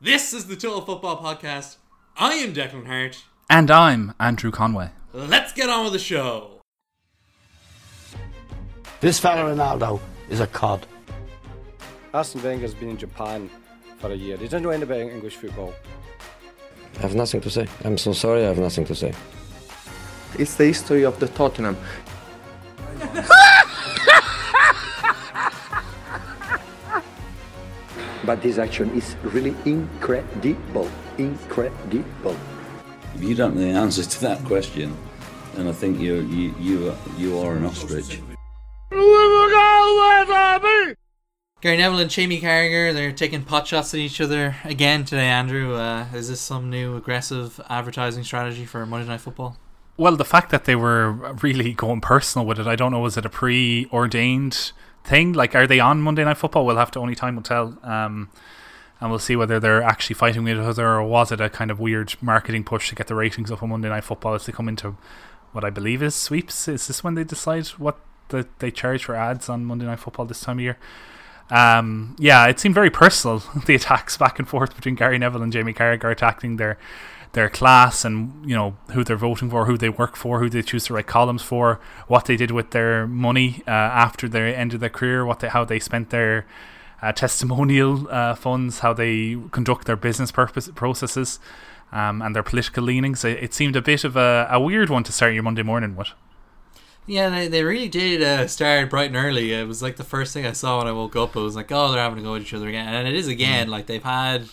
This is the Total Football Podcast. I am Declan Hart. And I'm Andrew Conway. Let's get on with the show. This fella Ronaldo is a cod. Arsene Wenger's been in Japan for a year. He doesn't know anything about English football. I have nothing to say. I'm so sorry, I have nothing to say. It's the history of the Tottenham. But this action is really incredible. Incredible. If you don't know the answer to that question, then I think you you you you are an ostrich. Gary Neville and Jamie Carragher, they're taking pot shots at each other again today, Andrew. Uh, is this some new aggressive advertising strategy for Monday Night Football? Well, the fact that they were really going personal with it, I don't know, was it a preordained thing? Like, are they on Monday Night Football? We'll have to, only time will tell. Um, and we'll see whether they're actually fighting with each other or was it a kind of weird marketing push to get the ratings up on Monday Night Football as they come into what I believe is sweeps. Is this when they decide what the, they charge for ads on Monday Night Football this time of year? Um, yeah, it seemed very personal. The attacks back and forth between Gary Neville and Jamie Carragher attacking their their class and you know who they're voting for, who they work for, who they choose to write columns for, what they did with their money uh, after they ended their career, what they, how they spent their uh, testimonial uh, funds, how they conduct their business purpose processes, um, and their political leanings. It, it, seemed a bit of a, a weird one to start your Monday morning with. Yeah, they, they really did uh, start bright and early. It was like the first thing I saw when I woke up. It was like, oh, they're having to go at each other again, and it is again. Mm. Like they've had,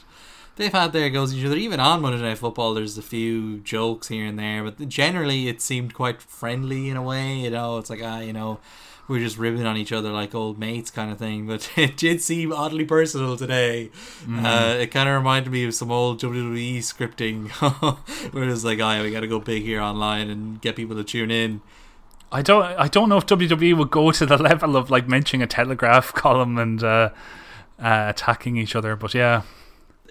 they've had their goes at each other. Even on Monday Night Football, there's a few jokes here and there, but generally it seemed quite friendly in a way. You know, it's like ah, you know, we're just ribbing on each other like old mates kind of thing. But it did seem oddly personal today. Mm. Uh, it kind of reminded me of some old WWE scripting, where it's like, oh, we got to go big here online and get people to tune in. I don't I don't know if WWE would go to the level of like mentioning a telegraph column and uh, uh, attacking each other, but yeah.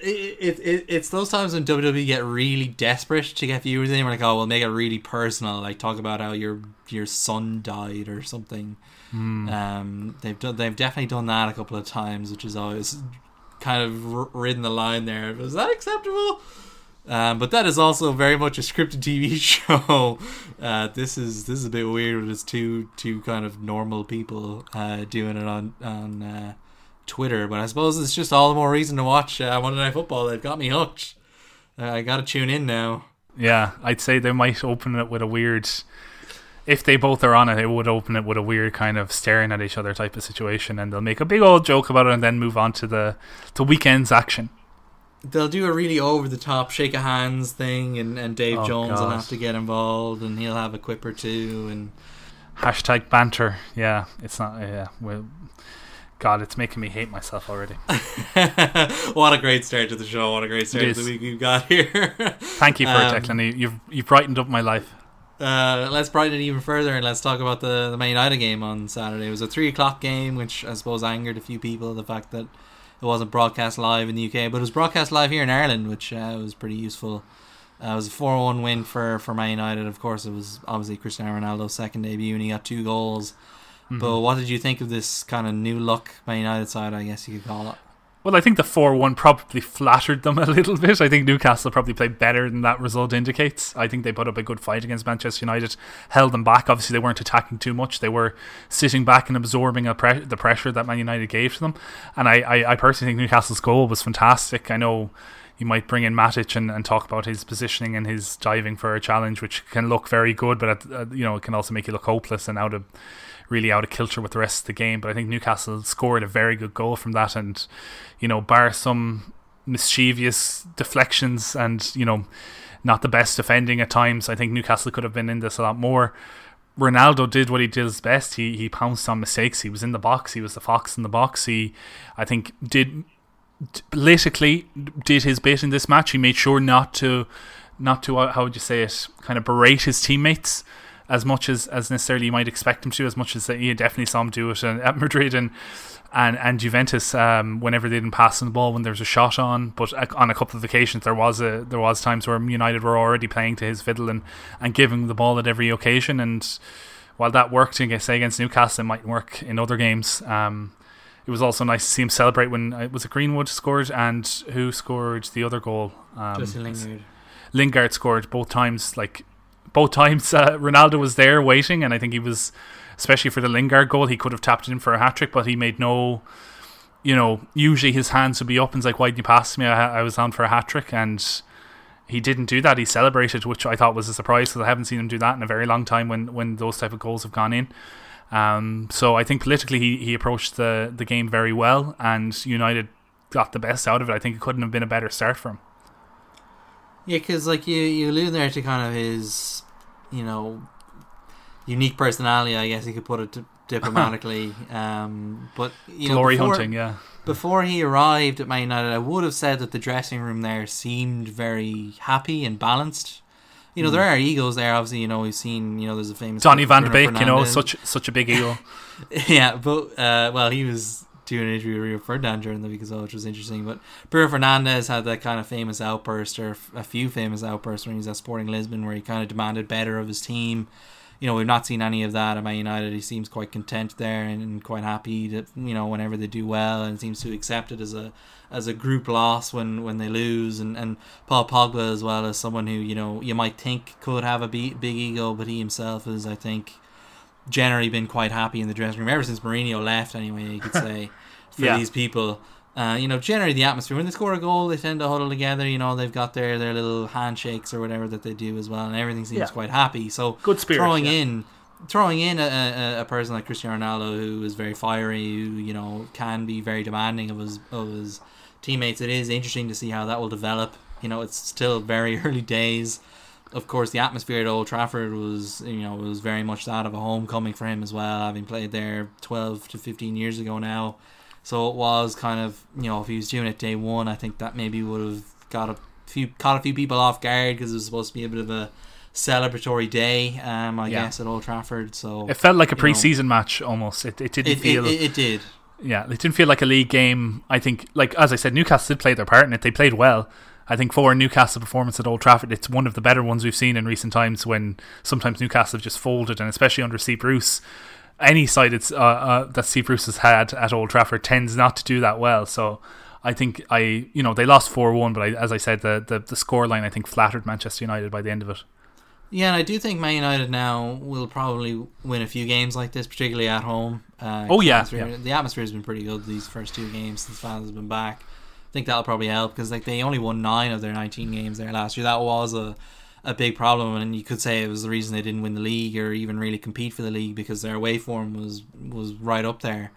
It, it, it's those times when WWE get really desperate to get viewers in. We're like, oh, we'll make it really personal. Like talk about how your your son died or something. Mm. Um, they've done they've definitely done that a couple of times, which is always kind of ridden the line there. Is that acceptable? Um, but that is also very much a scripted TV show. Uh, this is this is a bit weird it's two two kind of normal people uh, doing it on on uh, Twitter. But I suppose it's just all the more reason to watch uh, Monday Night Football. They've got me hooked. Uh, I got to tune in now. Yeah, I'd say they might open it with a weird. If they both are on it, it would open it with a weird kind of staring at each other type of situation, and they'll make a big old joke about it, and then move on to the to weekend's action they'll do a really over the top shake of hands thing, and, and Dave oh, Jones God. will have to get involved, and he'll have a quip or two, and hashtag banter. Yeah, it's not. Yeah, well, God, it's making me hate myself already. what a great start to the show! What a great start to the week we've got here. Thank you for um, it, Declan. You've you've brightened up my life. Uh, let's brighten it even further and let's talk about the, the Man United game on Saturday. It was a three o'clock game, which I suppose angered a few people. The fact that it wasn't broadcast live in the UK, but it was broadcast live here in Ireland, which uh, was pretty useful. Uh, it was a 4 1 win for, for Man United. Of course, it was obviously Cristiano Ronaldo's second debut, and he got two goals. Mm-hmm. But what did you think of this kind of new look Man United side, I guess you could call it? Well, I think the 4 1 probably flattered them a little bit. I think Newcastle probably played better than that result indicates. I think they put up a good fight against Manchester United, held them back. Obviously, they weren't attacking too much. They were sitting back and absorbing pre- the pressure that Man United gave to them. And I, I, I, personally think Newcastle's goal was fantastic. I know you might bring in Matic and, and talk about his positioning and his diving for a challenge, which can look very good, but at, uh, you know it can also make you look hopeless and out of really out of kilter with the rest of the game. But I think Newcastle scored a very good goal from that, and you know, bar some mischievous deflections and you know, not the best defending at times. I think Newcastle could have been in this a lot more. Ronaldo did what he does best. He he pounced on mistakes. He was in the box. He was the fox in the box. He, I think, did politically did his bit in this match. He made sure not to, not to uh, how would you say it, kind of berate his teammates as much as, as necessarily you might expect him to, as much as you definitely saw him do it at Madrid and and and Juventus um, whenever they didn't pass on the ball when there was a shot on. But on a couple of occasions there was a there was times where United were already playing to his fiddle and, and giving the ball at every occasion. And while that worked, say against Newcastle, it might work in other games. Um, it was also nice to see him celebrate when it was it Greenwood scored and who scored the other goal. Um, Lingard. Lingard scored both times. Like both times, uh, Ronaldo was there waiting, and I think he was, especially for the Lingard goal, he could have tapped in for a hat trick, but he made no. You know, usually his hands would be up and like, "Why didn't you pass me? I, I was on for a hat trick," and he didn't do that. He celebrated, which I thought was a surprise because I haven't seen him do that in a very long time when when those type of goals have gone in. Um, so I think politically he, he approached the the game very well, and United got the best out of it. I think it couldn't have been a better start for him. Yeah, because like you, you allude there to kind of his, you know, unique personality. I guess you could put it di- diplomatically. um, but you know, Glory before, hunting, yeah. before he arrived at Man United, I would have said that the dressing room there seemed very happy and balanced. You know, Mm. there are egos there. Obviously, you know we've seen. You know, there's a famous Donny van de Beek, you know, such such a big ego. yeah, but uh, well, he was doing an interview with Rio Ferdinand during the week as well, which was interesting. But Bruno Fernandes had that kind of famous outburst, or a few famous outbursts when he was at Sporting Lisbon, where he kind of demanded better of his team. You know, we've not seen any of that at Man United. He seems quite content there and, quite happy that you know whenever they do well, and seems to accept it as a as a group loss when, when they lose. And, and Paul Pogba as well as someone who you know you might think could have a big ego, but he himself is, I think, generally been quite happy in the dressing room ever since Mourinho left. Anyway, you could say for Yeah. these people. Uh, you know, generally the atmosphere when they score a goal, they tend to huddle together. You know, they've got their, their little handshakes or whatever that they do as well, and everything seems Yeah. quite happy. So Good spirit, throwing yeah. in throwing in a, a, a person like Cristiano Ronaldo who is very fiery, who you know can be very demanding of his of his teammates. It is interesting to see how that will develop. You know, it's still very early days. Of course, the atmosphere at Old Trafford was you know was very much that of a homecoming for him as well, having played there twelve to fifteen years ago now. So it was kind of you know if he was doing it day one, I think that maybe would have got a few caught a few people off guard because it was supposed to be a bit of a celebratory day, um, I Yeah. guess at Old Trafford. So It felt like a you know, pre-season match almost. It it didn't it, feel. it, it did. yeah, it didn't feel like a league game. I think, like as I said, Newcastle did play their part in it. They played well. I think for Newcastle performance at Old Trafford, it's one of the better ones we've seen in recent times. When sometimes Newcastle have just folded, and especially under Steve Bruce, any side it's, uh, uh, that Steve Bruce has had at Old Trafford tends not to do that well. So. I think I, you know, they lost four one, but I, as I said, the the, the score line I think flattered Manchester United by the end of it. Yeah, and I do think Man United now will probably win a few games like this, particularly at home. Uh, Oh, yeah, atmosphere- yeah. the atmosphere has been pretty good these first two games since fans have been back. I think that'll probably help because like they only won nine of their nineteen games there last year. That was a a big problem, and you could say it was the reason they didn't win the league or even really compete for the league because their away form was was right up there.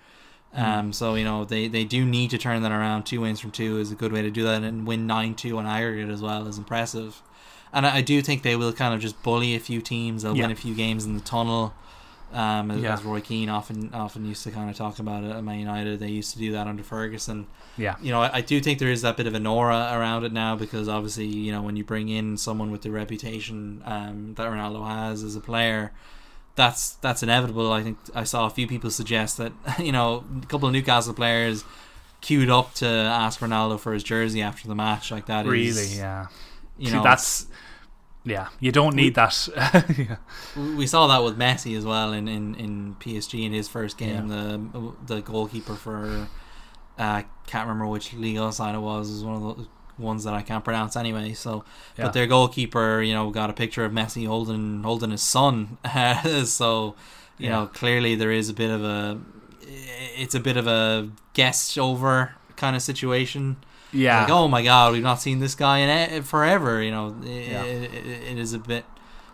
Mm. Um, so you know they, they do need to turn that around. Two wins from two is a good way to do that, and win nine two on aggregate as well is impressive. And I, I do think they will kind of just bully a few teams. They'll Yeah. win a few games in the tunnel. Um, as, Yeah. as Roy Keane often often used to kind of talk about it at Man United, they used to do that under Ferguson. Yeah. You know, I, I do think there is that bit of an aura around it now because obviously, you know, when you bring in someone with the reputation um, that Ronaldo has as a player, that's that's inevitable. I think I saw a few people suggest that you know a couple of Newcastle players queued up to ask Ronaldo for his jersey after the match. Like that. Really, yeah. You know, that's yeah. You don't need that. yeah. We we saw that with Messi as well in, in, in PSG in his first game. The the goalkeeper for uh, can't remember which Liga side it was. It was one of the ones that I can't pronounce anyway. So, Yeah. but their goalkeeper, you know, got a picture of Messi holding holding his son. so, you Yeah. know, clearly there is a bit of a it's a bit of a guest over kind of situation. Yeah. Like, oh my god, we've not seen this guy in forever. You know, it, Yeah. it, it is a bit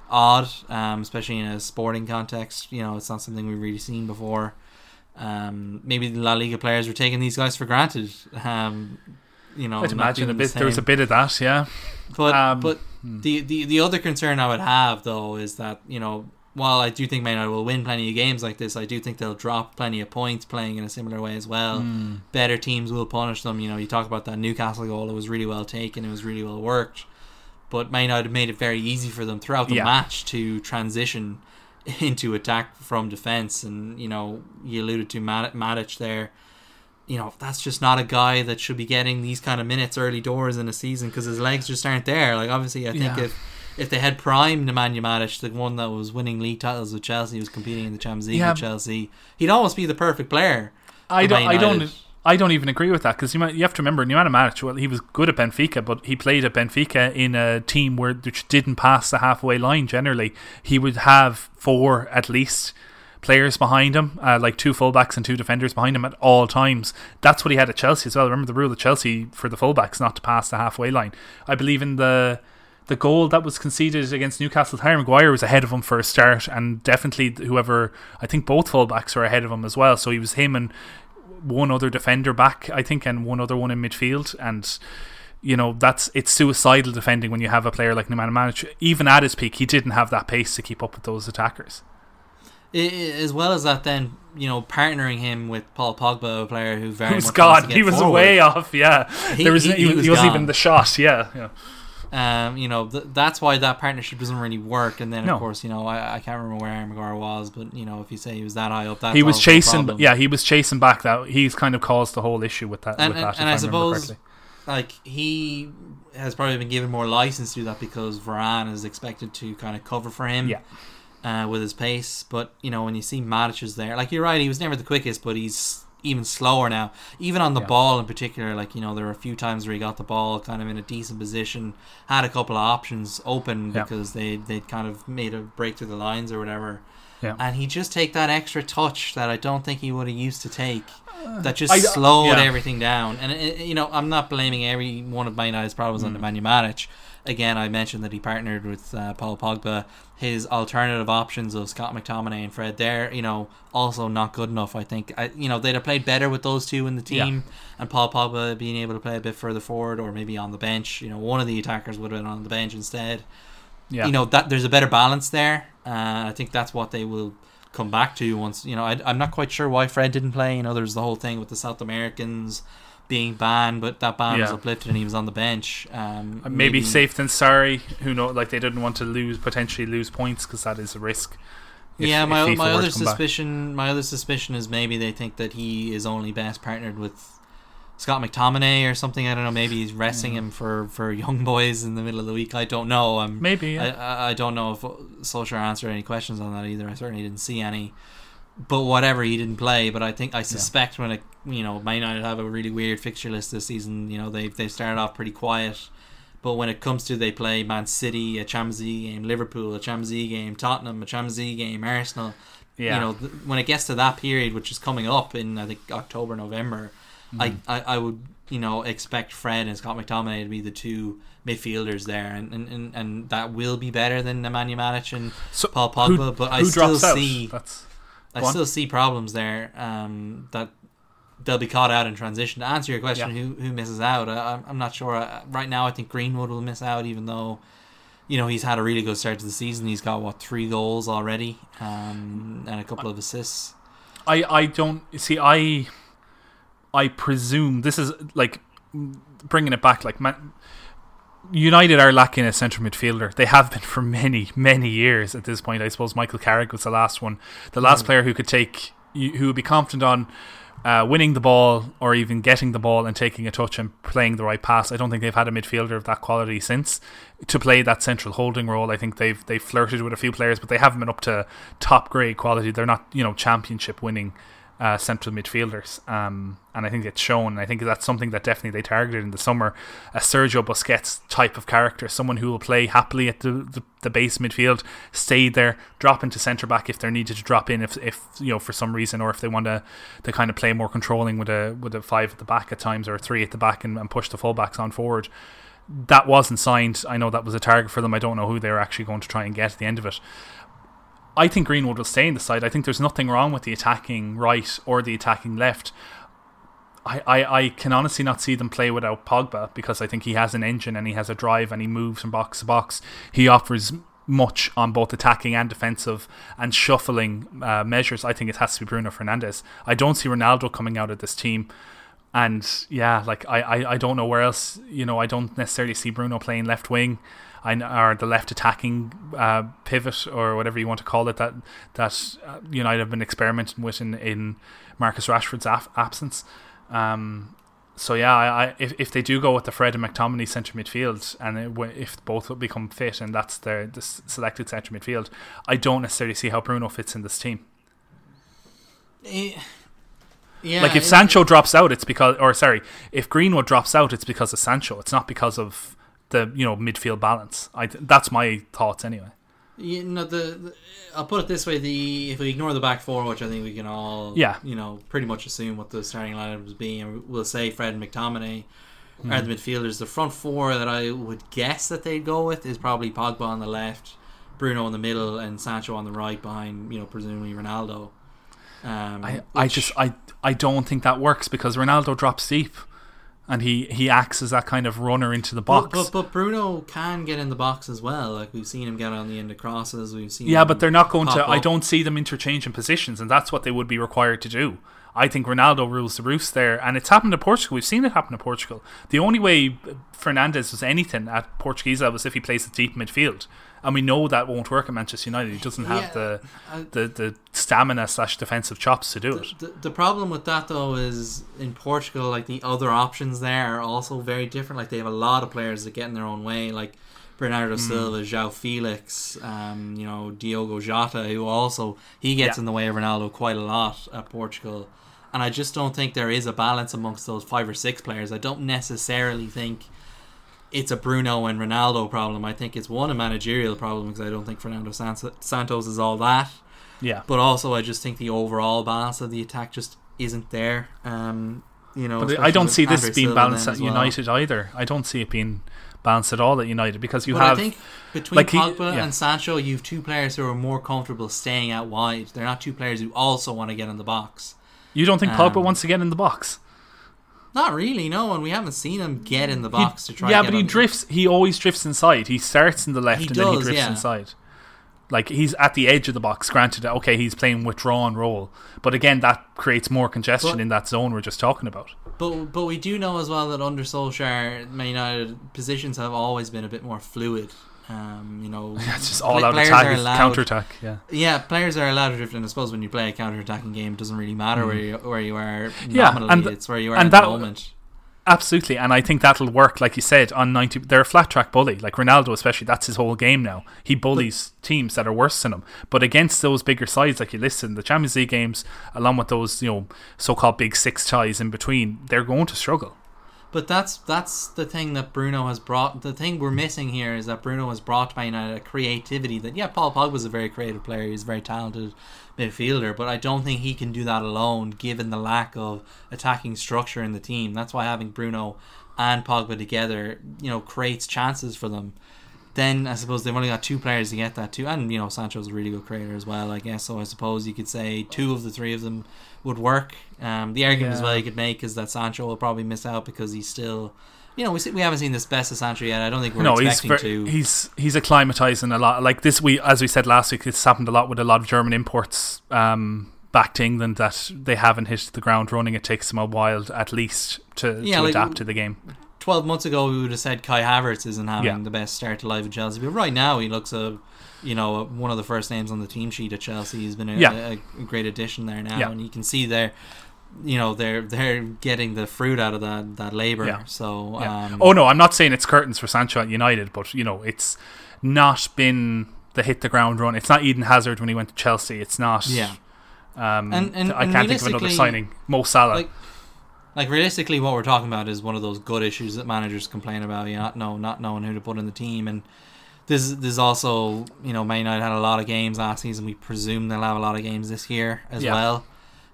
odd, um, especially in a sporting context. You know, it's not something we've really seen before. Um, maybe the La Liga players were taking these guys for granted. Um, you know, I'd imagine a doing the bit. There was a bit of that. Yeah. But Um, but the, the the other concern I would have though is that you know while I do think Man United will win plenty of games like this, I do think they'll drop plenty of points playing in a similar way as well. Mm. Better teams will punish them. You know, you talk about that Newcastle goal; it was really well taken, it was really well worked. But Man United made it very easy for them throughout the Yeah. match to transition into attack from defense. And you know, you alluded to Mat- Matic there you know, that's just not a guy that should be getting these kind of minutes early doors in a season because his legs just aren't there. Like, obviously, I think Yeah. if if they had primed Nemanja Matic, the one that was winning league titles with Chelsea, he was competing in the Champions League Yeah. with Chelsea, he'd almost be the perfect player. I don't. I don't. I don't even agree with that because you, might- you have to remember Nemanja Matic. Well, he was good at Benfica, but he played at Benfica in a team where which didn't pass the halfway line. Generally, he would have four at least players behind him, uh, like two fullbacks and two defenders behind him at all times. That's what he had at Chelsea as well. Remember the rule at Chelsea for the fullbacks not to pass the halfway line. I believe in the the goal that was conceded against Newcastle, Harry Maguire was ahead of him for a start, and definitely whoever I think both fullbacks were ahead of him as well. So he was him and one other defender back, I think, and one other one in midfield, and. You know that's it's suicidal defending when you have a player like Nemanja Matic. Even at his peak, he didn't have that pace to keep up with those attackers. As well as that, then you know, partnering him with Paul Pogba, a player who very Who's much gone? He was forward. way off. Yeah, He- there was he- he, he was he wasn't even the shot. Yeah, yeah. Um, you know, th- that's why that partnership doesn't really work. And then, No. of course, you know, I, I can't remember where Aaron Maguire was, but you know, if you say he was that high up, that he was chasing. Yeah, he was chasing back. That he's kind of caused the whole issue with that. and, with and, that, and I remember suppose correctly. like he has probably been given more license to do that because Varane is expected to kind of cover for him Yeah. uh, with his pace. But you know when you see Matic is there, like you're right, he was never the quickest, but he's even slower now. Even on the Yeah. ball in particular, like you know there were a few times where he got the ball kind of in a decent position, had a couple of options open Yeah. because they they kind of made a break through the lines or whatever. Yeah. And he just take that extra touch that I don't think he would have used to take. That just I- slowed everything down. And it, you know, I'm not blaming every one of Man United's problems Mm. on Nemanja Matic. Again, I mentioned that he partnered with uh, Paul Pogba. His alternative options of Scott McTominay and Fred, they're you know also not good enough. I think I, you know they'd have played better with those two in the Yeah. team, and Paul Pogba being able to play a bit further forward or maybe on the bench. You know, one of the attackers would have been on the bench instead Yeah. you know that there's a better balance there. Uh, I think that's what they will come back to once. You know, I, I'm not quite sure why Fred didn't play. You know, there's the whole thing with the South Americans being banned, but that ban was Yeah. uplifted and he was on the bench. Um, Uh, maybe, safe than sorry. Who know? Like they didn't want to lose potentially lose points because that is a risk. if- yeah, my my other come back. suspicion, my other suspicion is maybe they think that he is only best partnered with Scott McTominay or something. I don't know. Maybe he's resting him for for young boys in the middle of the week. I don't know. I'm Maybe, yeah. I, I I don't know if Solskjaer answered any questions on that either. I certainly didn't see any. But whatever, he didn't play. But I think I suspect when it, you know, Man United have a really weird fixture list this season. You know, they they started off pretty quiet, but when it comes to they play Man City, a Champions League game, Liverpool, a Champions League game, Tottenham, a Champions League game, Arsenal. Yeah. You know, th- when it gets to that period, which is coming up in I think October, November, mm-hmm. I, I I would you know expect Fred and Scott McTominay to be the two midfielders there, and and, and, and that will be better than Nemanja Matic and So Paul who- Pogba. but I who still drops out? see That's I go on. still see problems there. Um, that they'll be caught out in transition. To answer your question, Yeah. who who misses out? I, I'm- I'm not sure. Right now, I think Greenwood will miss out, even though. You know he's had a really good start to the season. He's got what three goals already, um, and a couple of assists. I I don't see I I presume this is like bringing it back like man, United are lacking a central midfielder. They have been for many many years at this point. I suppose Michael Carrick was the last one, the last player who could take who would be confident on uh, winning the ball or even getting the ball and taking a touch and playing the right pass. I don't think they've had a midfielder of that quality since to play that central holding role. I think they've they've flirted with a few players, but they haven't been up to top grade quality. They're not you know championship winning uh, central midfielders, um, and I think it's shown. I think that's something that definitely they targeted in the summer. A Sergio Busquets type of character, someone who will play happily at the, the, the base midfield, stay there, drop into centre back if they're needed to drop in, if, if you know for some reason, or if they want to, to kind of play more controlling with a with a five at the back at times or a three at the back and, and push the fullbacks on forward. That wasn't signed. I know that was a target for them. I don't know who they were actually going to try and get at the end of it. I think Greenwood will stay in the side. I think there's nothing wrong with the attacking right or the attacking left. I, I, I can honestly not see them play without Pogba because I think he has an engine and he has a drive and he moves from box to box. He offers much on both attacking and defensive and shuffling uh, measures. I think it has to be Bruno Fernandes. I don't see Ronaldo coming out of this team. And yeah, like I, I, I don't know where else, you know, I don't necessarily see Bruno playing left wing. I, or the left attacking uh, pivot or whatever you want to call it that that uh, United have been experimenting with in, in Marcus Rashford's af- absence. Um, so yeah, I, I, if if they do go with the Fred and McTominay centre midfield, and it, if both become fit, and that's their the selected centre midfield, I don't necessarily see how Bruno fits in this team. Eh, Yeah, like if Sancho drops out, it's because, or sorry, if Greenwood drops out, it's because of Sancho. It's not because of the you know midfield balance. I that's my thoughts anyway. You know, the, the I'll put it this way: the if we ignore the back four, which I think we can all, Yeah. you know, pretty much assume what the starting lineup is being, and we'll say Fred and McTominay Hmm. are the midfielders. The front four that I would guess that they'd go with is probably Pogba on the left, Bruno in the middle, and Sancho on the right behind, you know, presumably Ronaldo. Um, I, I just I I don't think that works because Ronaldo drops deep, and he he acts as that kind of runner into the box. but, but Bruno can get in the box as well. Like we've seen him get on the end of crosses. We've seen. Yeah, but they're not going to. pop I don't see them interchanging positions, and that's what they would be required to do. I think Ronaldo rules the roost there, and it's happened to Portugal. We've seen it happen to Portugal. The only way Fernandes was anything at Portuguese was if he plays at deep midfield, and we know that won't work at Manchester United. He doesn't have Yeah, the, I- the the stamina slash defensive chops to do it. The, the problem with that though is in Portugal, like the other options there are also very different. Like they have a lot of players that get in their own way, like Bernardo Silva, João Felix, um, you know Diogo Jota, who also he gets Yeah. in the way of Ronaldo quite a lot at Portugal. And I just don't think there is a balance amongst those five or six players. I don't necessarily think it's a Bruno and Ronaldo problem. I think it's one a managerial problem because I don't think Fernando San- Santos is all that. Yeah, But also, I just think the overall balance of the attack just isn't there. Um, you know, but I don't see this Andre being Silva balanced at well. United either. I don't see it being balanced at all at United because you But have I think between like he- Pogba yeah. and Sancho, you have two players who are more comfortable staying out wide. They're not two players who also want to get in the box. you don't think Pogba um, wants to get in the box. Not really, no. And we haven't seen him get in the He- box to try. yeah, get but he drifts. He always drifts inside. He starts in the left He and then he drifts yeah. inside. Like he's at the edge of the box. Granted, okay, he's playing withdrawn role, but again, that creates more congestion But- in that zone we're just talking about. But but we do know as well that under Solskjaer, Man United positions have always been a bit more fluid. Um, you know, It's just all out attack, are it's allowed- counter attack. Yeah, Yeah, players are allowed to drift, and I suppose when you play a counter-attacking game, it doesn't really matter where you where you are Mm. Yeah, nominally. and- it's where you are and at that- the moment. absolutely. And I think that'll work, like you said, on ninety. They're a flat track bully, like Ronaldo, especially. That's his whole game now. He bullies teams that are worse than him. But against those bigger sides, like you listen, the Champions League games, along with those you know so-called big six ties in between, they're going to struggle. But that's that's the thing that Bruno has brought. The thing we're missing here is that Bruno has brought to United a creativity that yeah, Paul Pogba's a very creative player. He's a very talented midfielder, but I don't think he can do that alone, given the lack of attacking structure in the team. That's why having Bruno and Pogba together, you know, creates chances for them. Then I suppose they've only got two players to get that too, and you know Sancho's a really good creator as well. I guess so. I suppose you could say two of the three of them would work. Um, the argument as well you could make is that Sancho will probably miss out because he's still, you know, we see, we haven't seen this best of Sancho yet. I don't think we're no, he's expecting ver- to. he's he's acclimatizing a lot. Like this, we as we said last week, it's happened a lot with a lot of German imports um, back to England that they haven't hit the ground running. It takes them a while, at least, to, Yeah, to like- adapt to the game. Twelve months ago, we would have said Kai Havertz isn't having Yeah. the best start to life at Chelsea, but right now he looks a, you know, one of the first names on the team sheet at Chelsea. He's been a, Yeah. a, a great addition there now, Yeah. and you can see they're, you know, they're they're getting the fruit out of that that labor. Yeah. So, um, oh no, I'm not saying it's curtains for Sancho at United, but you know, it's not been the hit the ground run. It's not Eden Hazard when he went to Chelsea. It's not. yeah. Um, And- and- I can't think of another signing. Mo Salah. like like realistically what we're talking about is one of those good issues that managers complain about you not know not knowing who to put in the team and this this is also you know Man United had a lot of games last season we presume they'll have a lot of games this year as Yeah. well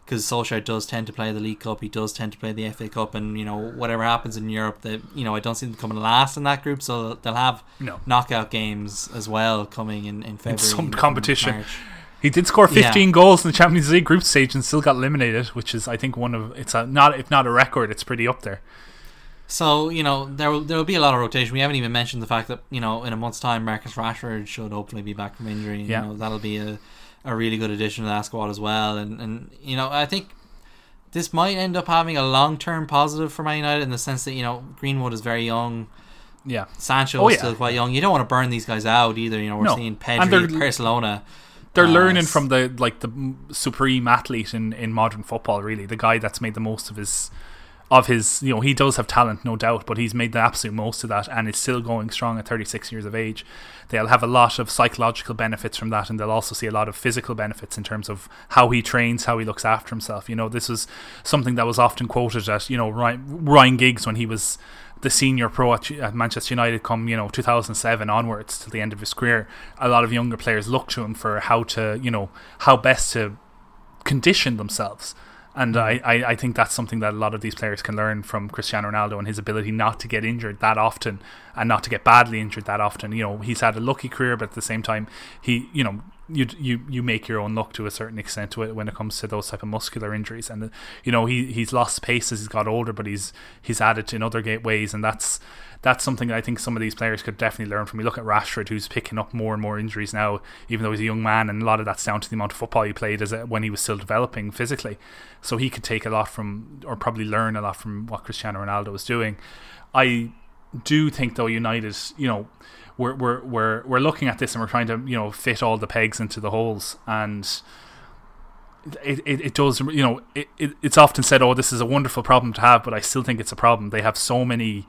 because Solskjaer does tend to play the League Cup he does tend to play the FA Cup and you know whatever happens in Europe that you know I don't see them coming last in that group so they'll have No. knockout games as well coming in, in February some competition. March. He did score Yeah. 15 goals in the Champions League group stage and still got eliminated, which is I think one of it's a not if not a record, it's pretty up there. So you know there will there will be a lot of rotation. We haven't even mentioned the fact that you know in a month's time Marcus Rashford should hopefully be back from injury. Yeah. You know that'll be a, a really good addition to that squad as well. And and you know I think this might end up having a long term positive for Man United in the sense that you know Greenwood is very young. Yeah. Sancho Oh, is yeah. still quite young. You don't want to burn these guys out either. You know we're No. seeing Pedri, Barcelona. They're Uh, learning from the like the supreme athlete in, in modern football. Really, the guy that's made the most of his of his, you know, he does have talent, no doubt, but he's made the absolute most of that and is still going strong at 36 years of age. They'll have a lot of psychological benefits from that, and they'll also see a lot of physical benefits in terms of how he trains, how he looks after himself. You know, this is something that was often quoted at, you know, Ryan, Ryan Giggs when he was the senior pro at, at Manchester United come you know 2007 onwards to the end of his career a lot of younger players look to him for how to you know how best to condition themselves and mm-hmm. I, I, I think that's something that a lot of these players can learn from Cristiano Ronaldo and his ability not to get injured that often and not to get badly injured that often. You know, he's had a lucky career, but at the same time, he, you know, you you you make your own luck to a certain extent to it when it comes to those type of muscular injuries. And you know, he he's lost pace as he's got older, but he's he's added in other ways, and that's that's something that I think some of these players could definitely learn from. You look at Rashford, who's picking up more and more injuries now, even though he's a young man, and a lot of that's down to the amount of football he played as a, when he was still developing physically. So he could take a lot from, or probably learn a lot from what Cristiano Ronaldo was doing. I do think though United, you know, we're we're we're we're looking at this and we're trying to you know fit all the pegs into the holes and. It, it, it does you know it, it, it's often said oh this is a wonderful problem to have but I still think it's a problem they have so many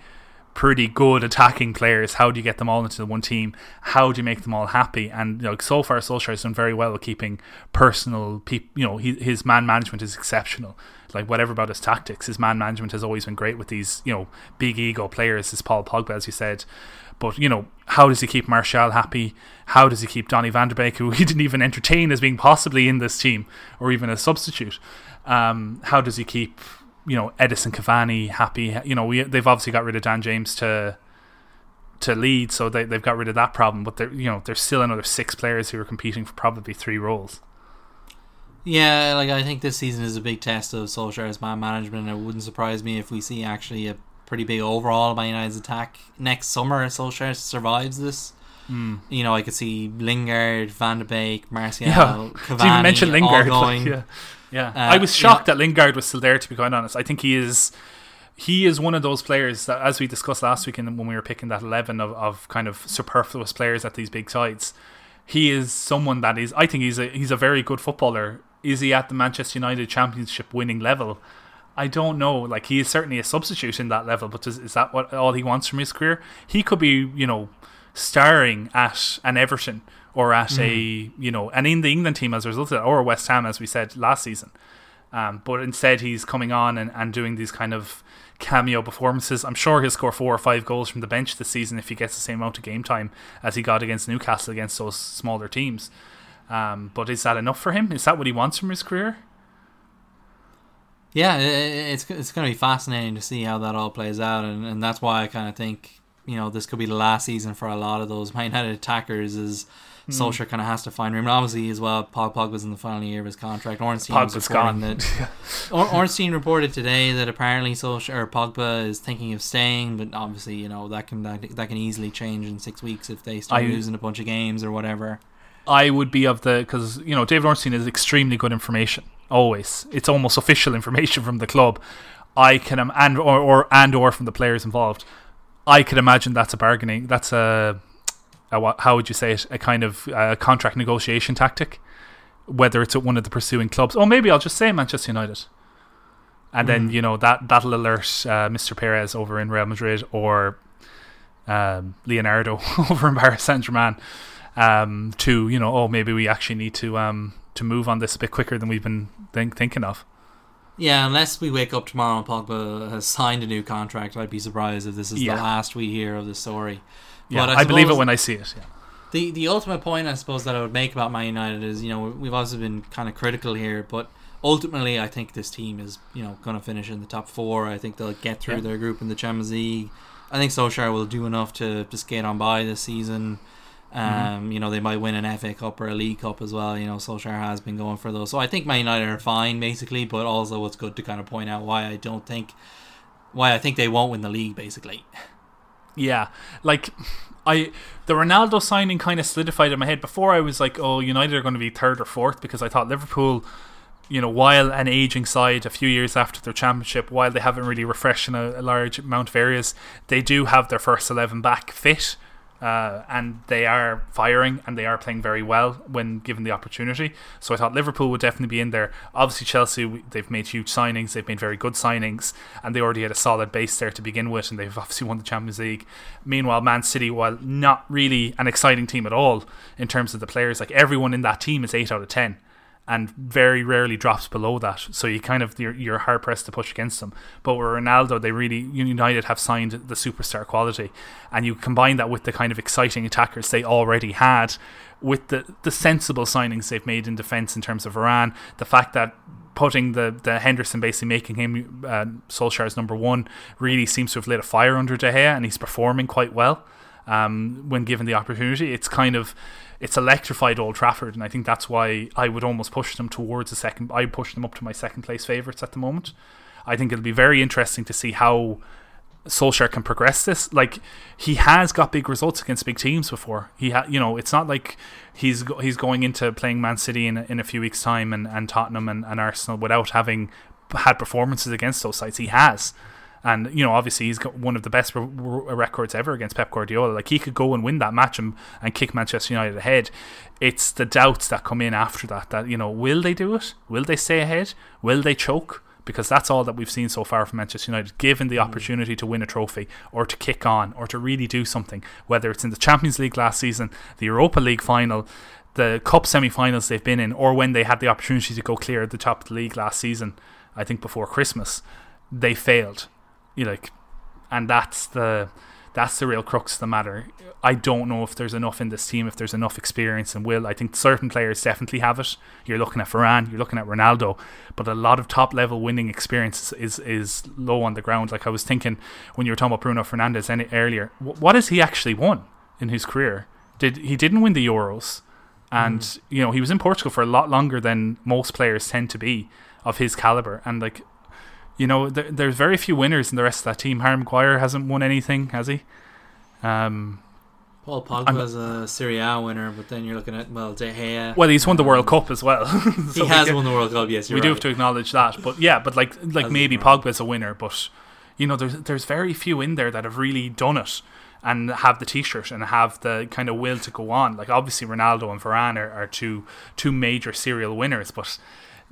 pretty good attacking players. How do you get them all into one team? How do you make them all happy? And you know, so far Solskjaer has done very well with keeping personal people. You know, he, his man management is exceptional. Like whatever about his tactics, his man management has always been great with these you know big ego players. As Paul Pogba, as you said. But you know, how does he keep Martial happy? How does he keep Donny Van de Beek, who he didn't even entertain as being possibly in this team or even a substitute? Um, how does he keep you know Edinson Cavani happy. You know, we they've obviously got rid of Dan James to to Leeds, so they they've got rid of that problem. But they're you know there's still another six players who are competing for probably three roles. Yeah, like I think this season is a big test of Solskjaer's man management. It wouldn't surprise me if we see actually a pretty big overall by United's attack next summer. If Solskjaer survives this. Mm. You know, I could see Lingard, Van de Beek, Martial, yeah. Cavani, even mention Lingard. Like, yeah. Yeah, Uh, I was shocked yeah. that Lingard was still there. To be quite honest, I think he is. He is one of those players that, as we discussed last week, in, when we were picking that eleven of, of kind of superfluous players at these big sides, he is someone that is. I think he's a he's a very good footballer. Is he at the Manchester United Championship winning level? I don't know. Like he is certainly a substitute in that level, but is, is that what all he wants from his career? He could be, you know, starring at an Everton or at a you know, and in the England team as a result of that, or West Ham as we said last season. Um, but instead, he's coming on and, and doing these kind of cameo performances. I'm sure he'll score four or five goals from the bench this season if he gets the same amount of game time as he got against Newcastle against those smaller teams. Um, but is that enough for him? Is that what he wants from his career? Yeah, it's it's going to be fascinating to see how that all plays out, and, and that's why I kind of think you know this could be the last season for a lot of those Man United attackers. Is Hmm. Solskjaer kind of has to find room, and obviously as well. Paul Pogba's in the final year of his contract. Ornstein was Pogba's gone. that or- Ornstein reported today that apparently Solskjaer or Pogba is thinking of staying, but obviously you know that can that, that can easily change in six weeks if they start I- losing a bunch of games or whatever. I would be of the because you know David Ornstein is extremely good information. Always, it's almost official information from the club. I can and or, or and or from the players involved. I could imagine that's a bargaining. That's a, a? How would you say it? A kind of uh, contract negotiation tactic. Whether it's at one of the pursuing clubs, or maybe I'll just say Manchester United, and then you know that that'll alert uh, Mr. Perez over in Real Madrid or um, Leonardo over in Paris Saint Germain um, to you know, oh, maybe we actually need to um, to move on this a bit quicker than we've been think- thinking of. Yeah, unless we wake up tomorrow and Pogba has signed a new contract, I'd be surprised if this is Yeah. the last we hear of the story. Yeah, But I, believe it when I see it. Yeah. The the ultimate point I suppose that I would make about Man United is you know we've also been kind of critical here, but ultimately I think this team is you know going to finish in the top four. I think they'll get through Yeah. their group in the Champions League. I think Solskjaer will do enough to just get on by this season. Um, Mm-hmm. You know they might win an FA Cup or a League Cup as well. You know Solskjaer has been going for those, so I think Man United are fine basically. But also it's good to kind of point out why I don't think why I think they won't win the league basically. Yeah, like I the Ronaldo signing kind of solidified in my head. Before I was like, oh, United are going to be third or fourth because I thought Liverpool, you know, while an aging side, a few years after their championship, while they haven't really refreshed in a, a large amount of areas, they do have their first eleven back fit. Uh, and they are firing and they are playing very well when given the opportunity. So I thought Liverpool would definitely be in there. Obviously, Chelsea, they've made huge signings, they've made very good signings, and they already had a solid base there to begin with, and they've obviously won the Champions League. Meanwhile, Man City, while not really an exciting team at all in terms of the players, like everyone in that team is 8 out of 10 and very rarely drops below that. So you kind of you're, you're hard pressed to push against them. But with Ronaldo, they really United have signed the superstar quality, and you combine that with the kind of exciting attackers they already had, with the the sensible signings they've made in defence in terms of Varane, the fact that. Putting the, the Henderson basically making him uh, Solskjaer's number one really seems to have lit a fire under De Gea and he's performing quite well um, when given the opportunity. It's kind of it's electrified Old Trafford, and I think that's why I would almost push them towards a second. I push them up to my second place favourites at the moment. I think it'll be very interesting to see how Solskjaer can progress this. Like he has got big results against big teams before. He ha- you know, it's not like he's go- he's going into playing Man City in in a few weeks' time and, and Tottenham and, and Arsenal without having had performances against those sides. He has. And you know, obviously, he's got one of the best re- re- records ever against Pep Guardiola. Like he could go and win that match and, and kick Manchester United ahead. It's the doubts that come in after that. That you know, will they do it? Will they stay ahead? Will they choke? Because that's all that we've seen so far from Manchester United. Given the mm. opportunity to win a trophy or to kick on or to really do something, whether it's in the Champions League last season, the Europa League final, the cup semi-finals they've been in, or when they had the opportunity to go clear at the top of the league last season, I think before Christmas, they failed you like, and that's the that's the real crux of the matter. I don't know if there's enough in this team, if there's enough experience and will. I think certain players definitely have it. You're looking at Varane, you're looking at Ronaldo, but a lot of top level winning experience is is low on the ground. Like I was thinking when you were talking about Bruno Fernandes any, earlier, what has he actually won in his career? Did he didn't win the Euros, and mm. you know he was in Portugal for a lot longer than most players tend to be of his caliber, and like you know, there, there's very few winners in the rest of that team. Harry Maguire hasn't won anything, has he? Um, Paul Pogba was a Serie A winner, but then you're looking at well De Gea. Well, he's won the World Cup as well. so he has can, won the World Cup. Yes, we right. do have to acknowledge that. But yeah, but like like As maybe Pogba's a winner, but you know, there's there's very few in there that have really done it and have the t-shirt and have the kind of will to go on. Like obviously Ronaldo and Varane are, are two two major serial winners, but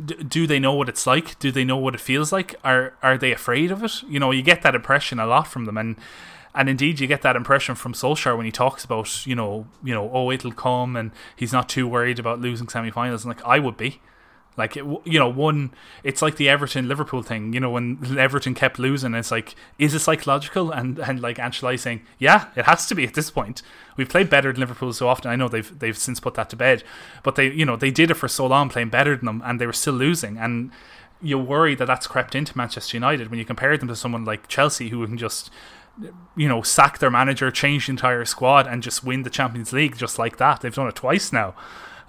do they know what it's like? Do they know what it feels like? Are are they afraid of it? You know, you get that impression a lot from them, and and indeed you get that impression from Solskjaer when he talks about you know you know oh it'll come and he's not too worried about losing semi-finals. And like I would be, like it, you know, one it's like the Everton Liverpool thing. You know, when Everton kept losing, it's like is it psychological? And and like Ancelotti saying, yeah, it has to be at this point. We've played better than Liverpool so often. I know they've they've since put that to bed, but they you know they did it for so long, playing better than them, and they were still losing. And you worry that that's crept into Manchester United when you compare them to someone like Chelsea, who can just you know sack their manager, change the entire squad, and just win the Champions League just like that. They've done it twice now.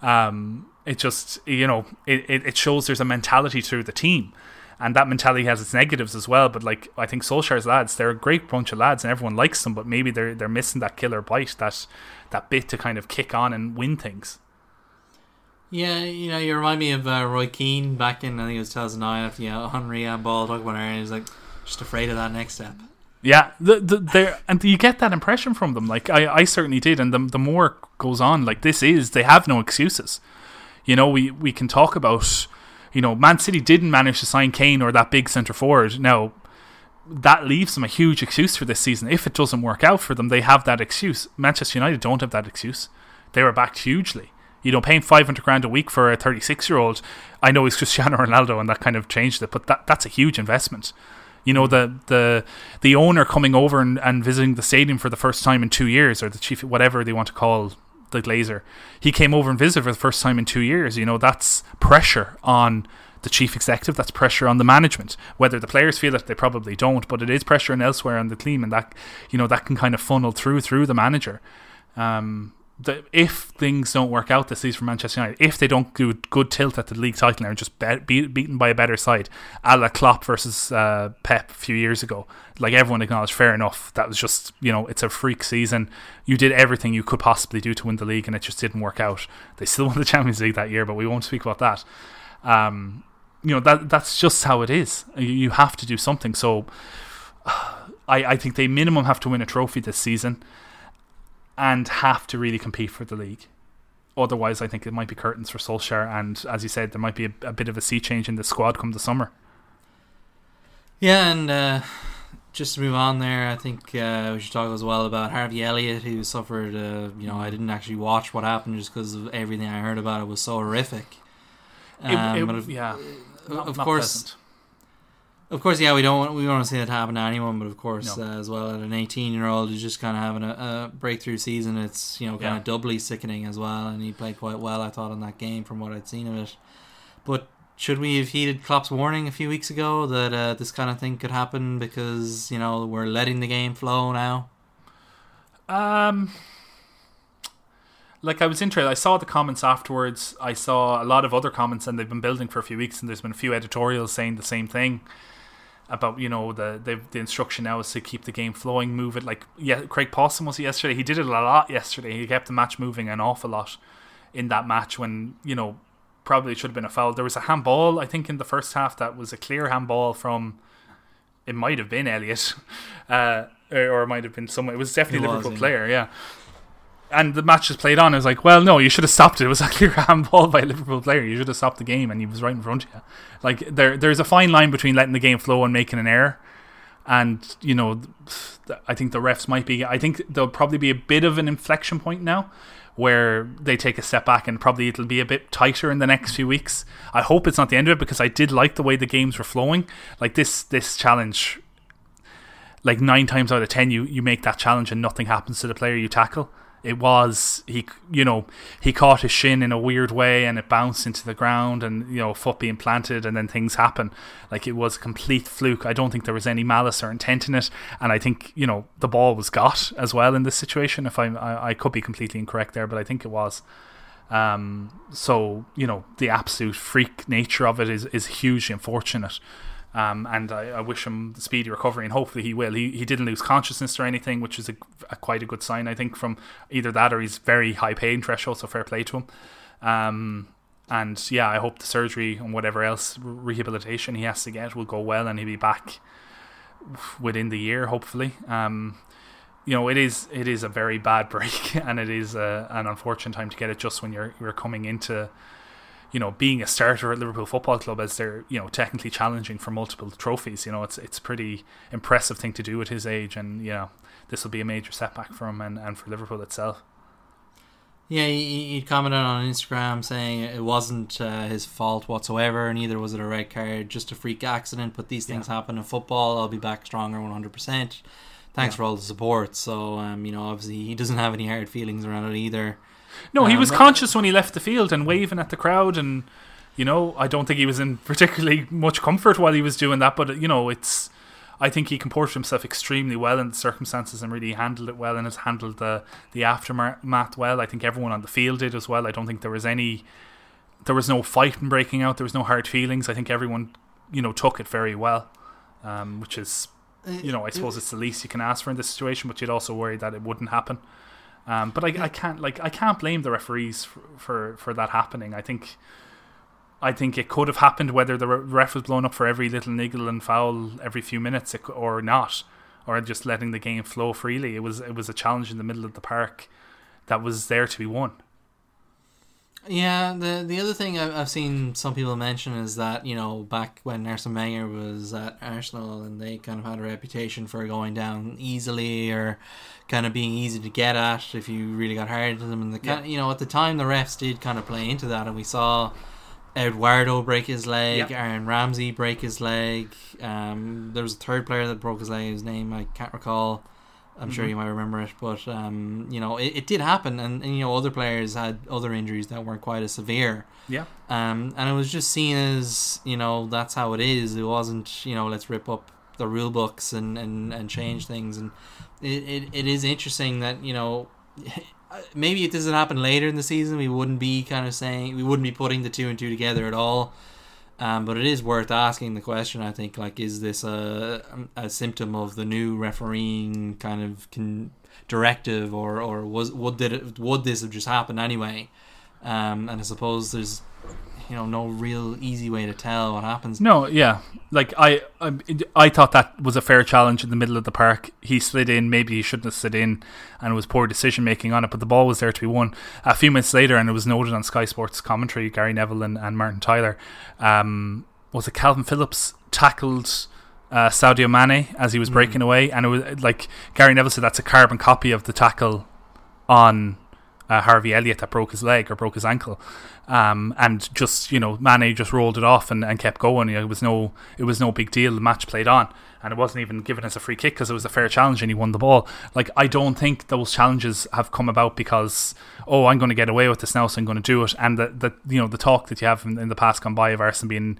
Um, it just you know it, it shows there's a mentality through the team and that mentality has its negatives as well. But like I think Solskjaer's lads, they're a great bunch of lads, and everyone likes them. But maybe they're they're missing that killer bite, that that bit to kind of kick on and win things. Yeah, you know, you remind me of uh, Roy Keane back in I think it was 2009 after you know Henry and ball talk about it. He's like just afraid of that next step. Yeah, the, the and you get that impression from them. Like I, I certainly did, and the the more goes on, like this is they have no excuses. You know, we, we can talk about, you know, Man City didn't manage to sign Kane or that big centre forward. Now, that leaves them a huge excuse for this season. If it doesn't work out for them, they have that excuse. Manchester United don't have that excuse. They were backed hugely. You know, paying 500 grand a week for a 36 year old, I know he's Cristiano Ronaldo and that kind of changed it, but that, that's a huge investment. You know, mm. the the the owner coming over and, and visiting the stadium for the first time in two years, or the chief, whatever they want to call the Glazer. He came over and visited for the first time in two years. You know, that's pressure on the chief executive. That's pressure on the management. Whether the players feel it, they probably don't, but it is pressure and elsewhere on the team, and that you know that can kind of funnel through through the manager. Um, the, if things don't work out this season for Manchester United, if they don't do a good tilt at the league title and just be, be, beaten by a better side, a la Klopp versus uh, Pep a few years ago, like everyone acknowledged, fair enough. That was just, you know, it's a freak season. You did everything you could possibly do to win the league and it just didn't work out. They still won the Champions League that year, but we won't speak about that. Um, you know, that that's just how it is. You, you have to do something. So I, I think they minimum have to win a trophy this season and have to really compete for the league. Otherwise, I think it might be curtains for Solskjaer, and as you said, there might be a, a bit of a sea change in the squad come the summer. Yeah, and uh, just to move on there, I think uh, we should talk as well about Harvey Elliott, who suffered. Uh, you know, I didn't actually watch what happened just because of everything I heard about it was so horrific. Um, it- but of, yeah, not- of course. Of course, yeah, we don't want, we don't want to see that happen to anyone, but of course, No. uh, as well, at an 18 year old who's just kind of having a, a breakthrough season, it's you know kind Yeah. of doubly sickening as well. And he played quite well, I thought, in that game from what I'd seen of it. But should we have heeded Klopp's warning a few weeks ago that uh, this kind of thing could happen because you know we're letting the game flow now? Um, like I was interested. I saw the comments afterwards. I saw a lot of other comments, and they've been building for a few weeks. And there's been a few editorials saying the same thing about you know the the, the instruction now is to keep the game flowing, move it. Like yeah, Craig Pawson was yesterday. He did it a lot yesterday. He kept the match moving an awful lot in that match when you know probably should have been a foul. There was a handball I think in the first half that was a clear handball from. It might have been Elliott, uh, or it might have been someone. It was definitely It was, Liverpool yeah. player, yeah. And the match just played on. I was like, well, no, you should have stopped it. It was like a handball by a Liverpool player. You should have stopped the game, and he was right in front of you. Like there, there's a fine line between letting the game flow and making an error. And you know, I think the refs might be. I think there'll probably be a bit of an inflection point now, where they take a step back, and probably it'll be a bit tighter in the next few weeks. I hope it's not the end of it because I did like the way the games were flowing. Like this, this challenge like nine times out of ten you you make that challenge and nothing happens to the player you tackle it was he you know he caught his shin in a weird way and it bounced into the ground and you know foot being planted and then things happen. Like it was a complete fluke. I don't think there was any malice or intent in it. And i think you know the ball was got as well in this situation if i'm i, I could be completely incorrect there but i think it was. Um so you know the absolute freak nature of it is is hugely unfortunate um, and I, I wish him speedy recovery, and hopefully he will. He, he didn't lose consciousness or anything, which is a, a quite a good sign, I think, from either that or he's very high pain threshold, so fair play to him. Um, and yeah, I hope the surgery and whatever else rehabilitation he has to get will go well, and he'll be back within the year, hopefully. Um, you know, it is it is a very bad break, and it is a, an unfortunate time to get it just when you're you're coming into you know, being a starter at Liverpool Football Club as they're, you know, technically challenging for multiple trophies, you know, it's it's pretty impressive thing to do at his age and, you know, this will be a major setback for him and, and for Liverpool itself. Yeah, he, he commented on Instagram saying it wasn't uh, his fault whatsoever, neither was it a red card, just a freak accident. But these things Yeah. happen in football. I'll be back stronger, one hundred percent. Thanks Yeah. for all the support. So, um, you know, obviously he doesn't have any hard feelings around it either. No, he Um, was conscious when he left the field and waving at the crowd and you know, I don't think he was in particularly much comfort while he was doing that, but you know, it's I think he comported himself extremely well in the circumstances and really handled it well and has handled the the aftermath well. I think everyone on the field did as well. I don't think there was any there was no fighting breaking out, there was no hard feelings. I think everyone, you know, took it very well. Um, which is you know, I suppose it's the least you can ask for in this situation, but you'd also worry that it wouldn't happen. Um, but I, I can't like I can't blame the referees for, for, for that happening. I think I think it could have happened whether the ref was blown up for every little niggle and foul every few minutes or not, or just letting the game flow freely. It was it was a challenge in the middle of the park that was there to be won. Yeah, the the other thing I've, I've seen some people mention is that you know back when Arsene Wenger was at Arsenal and they kind of had a reputation for going down easily or kind of being easy to get at if you really got hard to them and the kind you know at the time the refs did kind of play into that and we saw Eduardo break his leg. Aaron Ramsey break his leg. Um, there was a third player that broke his leg. His name I can't recall. I'm sure Mhm. you might remember it, but um, you know it, it did happen, and, and you know other players had other injuries that weren't quite as severe. Yeah. Um, and it was just seen as you know that's how it is. It wasn't you know let's rip up the rule books and, and, and change things. And it, it, it is interesting that you know maybe if this had happened later in the season, we wouldn't be kind of saying we wouldn't be putting the two and two together at all. Um, but it is worth asking the question. I think, like, is this a a symptom of the new refereeing kind of con- directive, or or was would did it, would this have just happened anyway? Um, and I suppose there's you know no real easy way to tell what happens. No, yeah, like I, I, I thought that was a fair challenge in the middle of the park. He slid in, maybe he shouldn't have slid in, and it was poor decision making on it. But the ball was there to be won. A few minutes later, and it was noted on Sky Sports commentary, Gary Neville and, and Martin Tyler. Um, was it Kalvin Phillips tackled? Uh, Sadio Mane as he was breaking away, and it was like Gary Neville said that's a carbon copy of the tackle on uh, Harvey Elliott that broke his leg or broke his ankle, um, and just you know Mane just rolled it off and, and kept going. It was no it was no big deal. The match played on, and it wasn't even given as a free kick because it was a fair challenge and he won the ball. Like I don't think those challenges have come about because oh I'm going to get away with this now, so I'm going to do it. And the, the you know the talk that you have in, in the past gone by of Arsenal being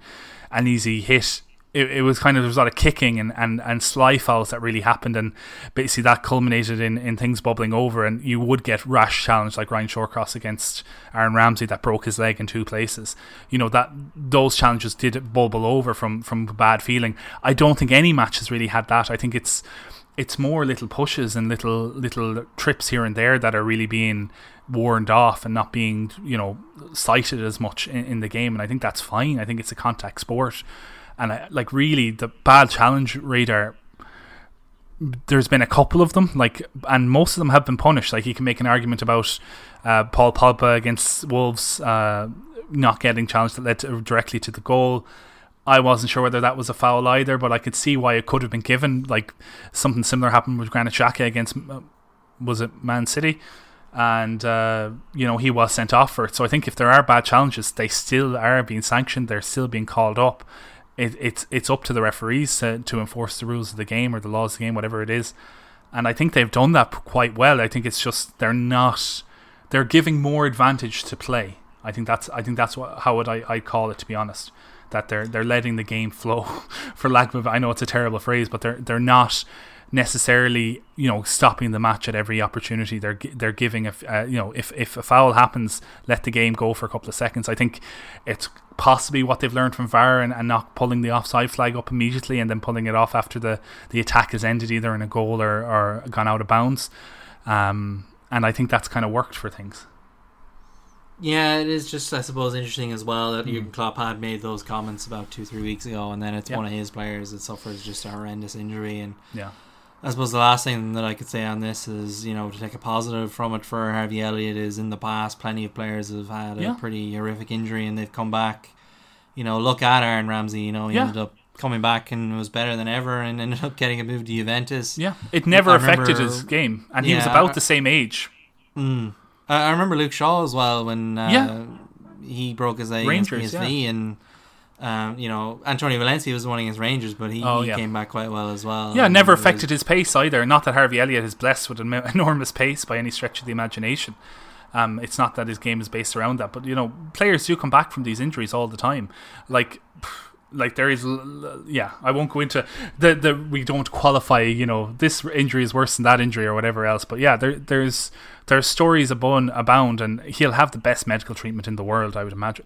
an easy hit it, it was kind of there was a lot of kicking and, and, and sly fouls that really happened and basically that culminated in, in things bubbling over and you would get rash challenge like Ryan Shawcross against Aaron Ramsey that broke his leg in two places. You know that those challenges did bubble over from from bad feeling. I don't think any match has really had that. I think it's it's more little pushes and little little trips here and there that are really being warned off and not being you know cited as much in, in the game and I think that's fine. I think it's a contact sport and I, like really the bad challenge radar there's been a couple of them like and most of them have been punished. Like you can make an argument about uh, Paul Pogba against Wolves uh, not getting challenged that led to, directly to the goal. I wasn't sure whether that was a foul either but I could see why it could have been given. Like something similar happened with Granit Xhaka against uh, was it Man City? And uh, you know he was sent off for it. So I think if there are bad challenges they still are being sanctioned. They're still being called up it, it's it's up to the referees to, to enforce the rules of the game or the laws of the game, whatever it is. And I think they've done that quite well. I think it's just they're not they're giving more advantage to play. I think that's I think that's what how would I I call it to be honest. That they're they're letting the game flow, for lack of I know it's a terrible phrase, but they're they're not necessarily you know stopping the match at every opportunity. They're they're giving a uh, you know if if a foul happens, let the game go for a couple of seconds. I think it's possibly what they've learned from VAR and, and not pulling the offside flag up immediately and then pulling it off after the the attack has ended either in a goal or or gone out of bounds. Um, and I think that's kind of worked for things. Yeah, it is just I suppose interesting as well that mm. Jurgen Klopp had made those comments about two three weeks ago, and then it's one of his players that suffers just a horrendous injury, and yeah, I suppose the last thing that I could say on this is, you know, to take a positive from it for Harvey Elliott is in the past, plenty of players have had a Yeah. pretty horrific injury and they've come back. You know, look at Aaron Ramsey, you know, he Yeah. ended up coming back and was better than ever and ended up getting a move to Juventus. Yeah, it never I affected remember- his game, and he was about the same age. Mm. I, remember Luke Shaw as well when uh, Yeah. he broke his Rangers, against PSV and. Um, you know, Antonio Valencia was one against Rangers, but he, Oh, he yeah. came back quite well as well. Yeah, never it was- affected his pace either. Not that Harvey Elliott is blessed with an enormous pace by any stretch of the imagination. Um, it's not that his game is based around that, but you know, players do come back from these injuries all the time. Like, like there is, yeah, I won't go into the the we don't qualify. You know, this injury is worse than that injury or whatever else. But yeah, there there's there's stories abound, abound, and he'll have the best medical treatment in the world, I would imagine.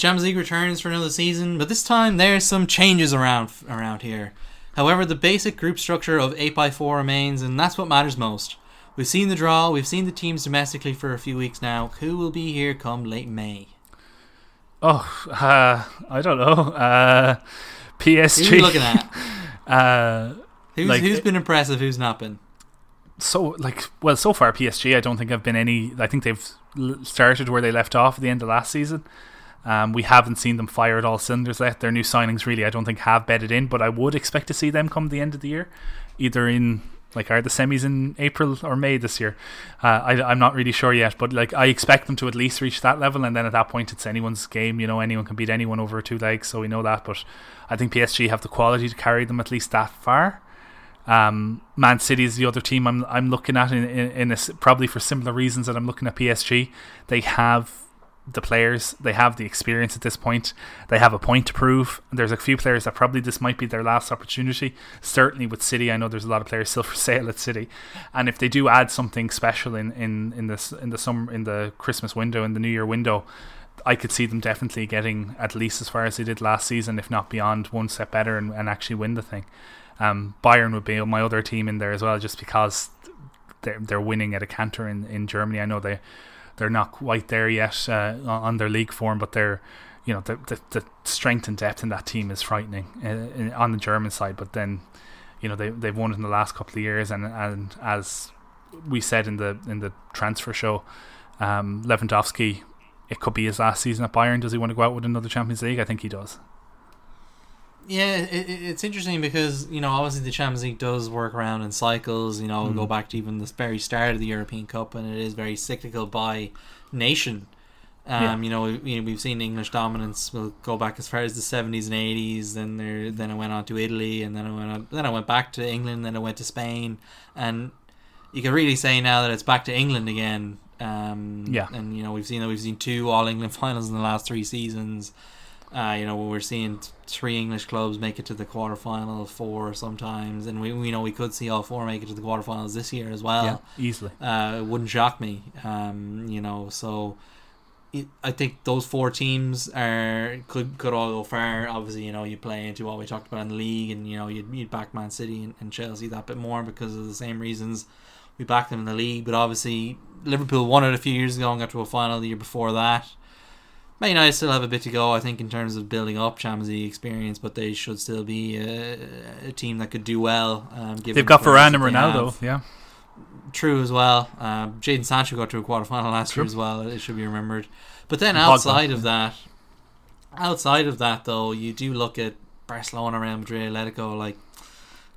Champions League returns for another season, but this time there's some changes around around here. However, the basic group structure of 8x4 remains, and that's what matters most. We've seen the draw, we've seen the teams domestically for a few weeks now. Who will be here come late May? Oh, uh, I don't know. Uh, PSG. Who are you looking at? Uh, Who's, Like- who's been impressive, who's not been? so like well so far PSG I don't think I've been any I think they've l- started where they left off at the end of last season um, we haven't seen them fire at all cylinders yet. Their new signings really I don't think have bedded in but I would expect to see them come the end of the year either in like are the semis in April or May this year? Uh, I, I'm not really sure yet but like I expect them to at least reach that level and then at that point it's anyone's game you know anyone can beat anyone over two legs so we know that but I think PSG have the quality to carry them at least that far. Um, Man City is the other team I'm I'm looking at in, in, in a probably for similar reasons that I'm looking at PSG. They have the players, they have the experience at this point. They have a point to prove. There's a few players that probably this might be their last opportunity. Certainly with City, I know there's a lot of players still for sale at City, and if they do add something special in in in this in the summer in the Christmas window in the New Year window. I could see them definitely getting at least as far as they did last season, if not beyond, one step better and, and actually win the thing. Um, Bayern would be my other team in there as well, just because they're they're winning at a canter in, in Germany. I know they they're not quite there yet uh, on their league form, but they're you know the, the, the strength and depth in that team is frightening uh, in, on the German side. But then you know they they've won it in the last couple of years, and and as we said in the in the transfer show, um, Lewandowski. It could be his last season at Bayern. Does he want to go out with another Champions League? I think he does. Yeah, it, it's interesting because you know obviously the Champions League does work around in cycles. You know, mm. go back to even the very start of the European Cup, and it is very cyclical by nation. Um, yeah. You know, we, we've seen English dominance. We'll go back as far as the seventies and eighties. Then there, then it went on to Italy, and then it went on, then I went back to England. Then I went to Spain, and you can really say now that it's back to England again. Um, yeah, and you know we've seen that we've seen two All England finals in the last three seasons. Uh, you know, we're seeing three English clubs make it to the quarterfinal, four sometimes, and we, we know we could see all four make it to the quarterfinals this year as well. Yeah, easily. Uh, it wouldn't shock me. Um, you know, so it, I think those four teams are could could all go far. Obviously, you know, you play into what we talked about in the league, and you know, you'd, you'd back Man City and, and Chelsea that bit more because of the same reasons we backed them in the league. But obviously, Liverpool won it a few years ago and got to a final the year before that. Man United still have a bit to go, I think, in terms of building up Champions League experience, but they should still be a, a team that could do well. Um, They've got Varane and Ronaldo, have. yeah. True as well. Um, Jadon Sancho got to a quarterfinal last True. year as well. It should be remembered. But then outside of that, outside of that though, you do look at Barcelona, Real Madrid, Atletico. Like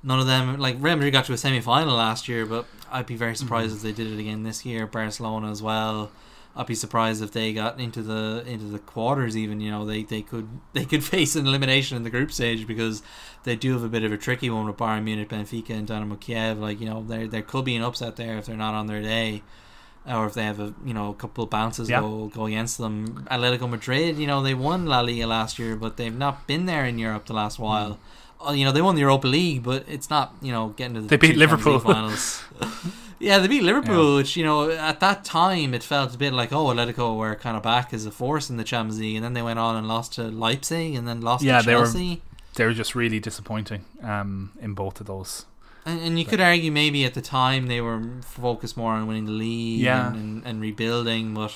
none of them, like Real Madrid got to a semi final last year, but I'd be very surprised mm-hmm. if they did it again this year. Barcelona as well. I'd be surprised if they got into the into the quarters. Even you know they, they could they could face an elimination in the group stage because they do have a bit of a tricky one with Bayern Munich, Benfica, and Dynamo Kiev. Like you know there there could be an upset there if they're not on their day, or if they have a you know a couple of bounces yeah. go go against them. Atletico Madrid, you know they won La Liga last year, but they've not been there in Europe the last while. Mm. You know they won the Europa League, but it's not you know getting to the they beat Liverpool finals. Yeah, they beat Liverpool, yeah. which you know at that time it felt a bit like oh Atletico were kind of back as a force in the Champions League, and then they went on and lost to Leipzig, and then lost yeah, to Chelsea. They were, they were just really disappointing um, in both of those. And, and you but, could argue maybe at the time they were focused more on winning the league yeah. and, and, and rebuilding, but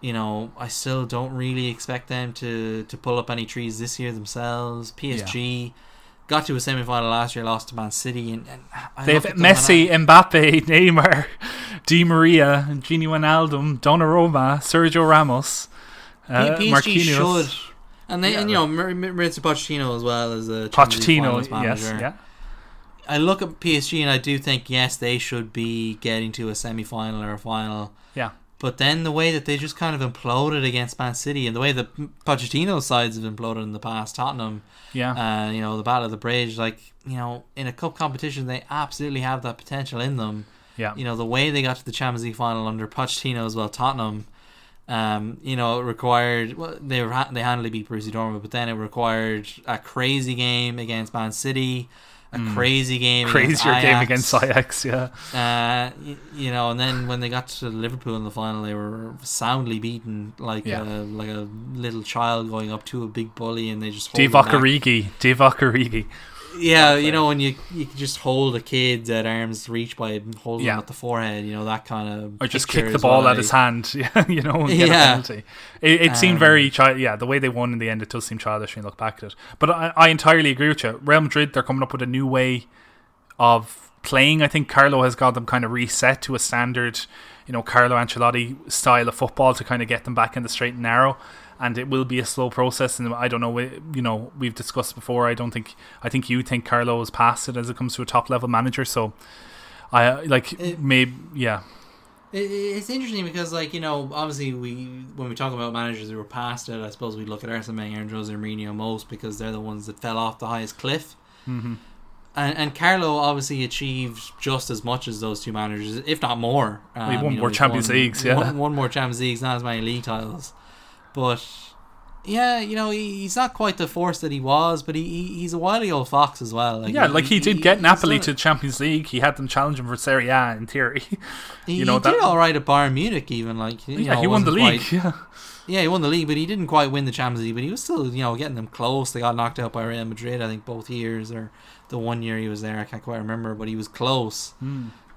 you know, I still don't really expect them to to pull up any trees this year themselves. PSG, yeah got to a semi final last year, lost to Man City, and, and they have Messi, Mbappe, Neymar, Di Maria, Gini Wijnaldum, Donnarumma, Sergio Ramos, uh, PSG Marquinhos. should, and they yeah, and you know Mauricio Pochettino as well as a Pochettino, yes, yeah. I look at PSG and I do think yes they should be getting to a semi final or a final. Yeah. But then the way that they just kind of imploded against Man City and the way that Pochettino's sides have imploded in the past, Tottenham, yeah, uh, you know the Battle of the Bridge, like you know in a cup competition they absolutely have that potential in them. Yeah, you know the way they got to the Champions League final under Pochettino as well, Tottenham. Um, you know, it required well, they were they handily beat Borussia Dortmund, but then it required a crazy game against Man City a mm. crazy game, crazier game against Ajax. Yeah, uh, you, you, know, and then when they got to Liverpool in the final, they were soundly beaten, like yeah. a, like a little child going up to a big bully, and they just Divock Origi, Divock Origi yeah, you know when you you just hold a kid at arm's reach by holding yeah. him at the forehead, you know that kind of. Or just kick the ball out at his hand, yeah, you know, yeah. It, it um, seemed very child. Yeah, the way they won in the end, it does seem childish when you look back at it. But I, I entirely agree with you. Real Madrid, they're coming up with a new way of playing. I think Carlo has got them kind of reset to a standard, you know, Carlo Ancelotti style of football to kind of get them back in the straight and narrow and it will be a slow process. And I don't know, you know, we've discussed before. I don't think I think you think Carlo is past it as it comes to a top level manager. So I like it, maybe yeah. It's interesting because, like you know, obviously we when we talk about managers who were past it, I suppose we look at Arsene Wenger and Jose Mourinho most because they're the ones that fell off the highest cliff. Mm-hmm. And, and Carlo obviously achieved just as much as those two managers, if not more. Um, we won more Champions won, Leagues, yeah. One, one more Champions Leagues, not as many league titles. But Yeah, you know, he, he's not quite the force that he was, but he, he he's a wily old fox as well. Like, yeah, like he did get Napoli to it. Champions League. He had them challenging for Serie A in theory. He, you know he that. did all right at Bayern Munich, even like yeah, know, he won the league. quite- Yeah, yeah, he won the league, but he didn't quite win the Champions League. But he was still, you know, getting them close. They got knocked out by Real Madrid, I think, both years or the one year he was there. I can't quite remember, but he was close.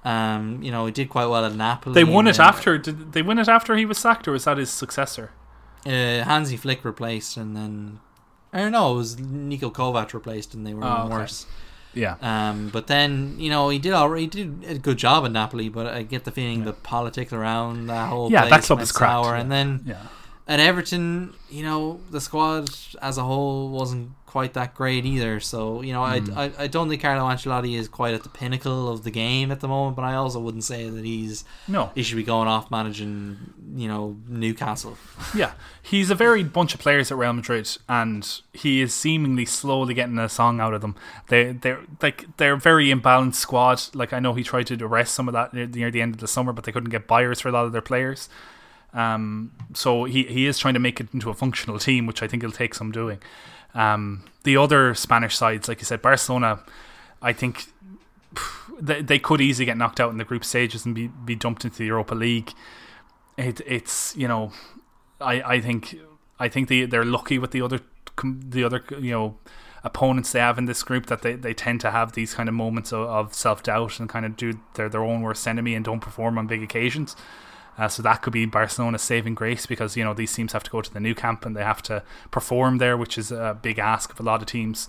Um, you know, he did quite well at Napoli. They won it after. Did they win it after he was sacked, or was that his successor? Uh, Hansi Flick replaced, and then I don't know. It was Niko Kovac replaced, and they were Oh, okay. worse. Yeah, Um, but then you know he did already he did a good job at Napoli, but I get the feeling the politics around that whole Yeah, place that club is yeah. And then yeah. at Everton, you know the squad as a whole wasn't quite that great either. So you know Hmm. I, I I don't think Carlo Ancelotti is quite at the pinnacle of the game at the moment, but I also wouldn't say that he's No, he should be going off managing you know Newcastle. Yeah, he's a varied bunch of players at Real Madrid, and he is seemingly slowly getting a song out of them. They they're like they're a very imbalanced squad. Like I know he tried to arrest some of that near, near the end of the summer, but they couldn't get buyers for a lot of their players. Um, so he he is trying to make it into a functional team, which I think it'll take some doing. Um, the other Spanish sides, like you said, Barcelona, I think they, they could easily get knocked out in the group stages and be, be dumped into the Europa League. It, it's you know, I, I think I think they they're lucky with the other the other you know opponents they have in this group that they, they tend to have these kind of moments of, of self doubt and kind of do their their own worst enemy and don't perform on big occasions. Uh, so that could be Barcelona's saving grace because you know these teams have to go to the Nou Camp and they have to perform there, which is a big ask of a lot of teams.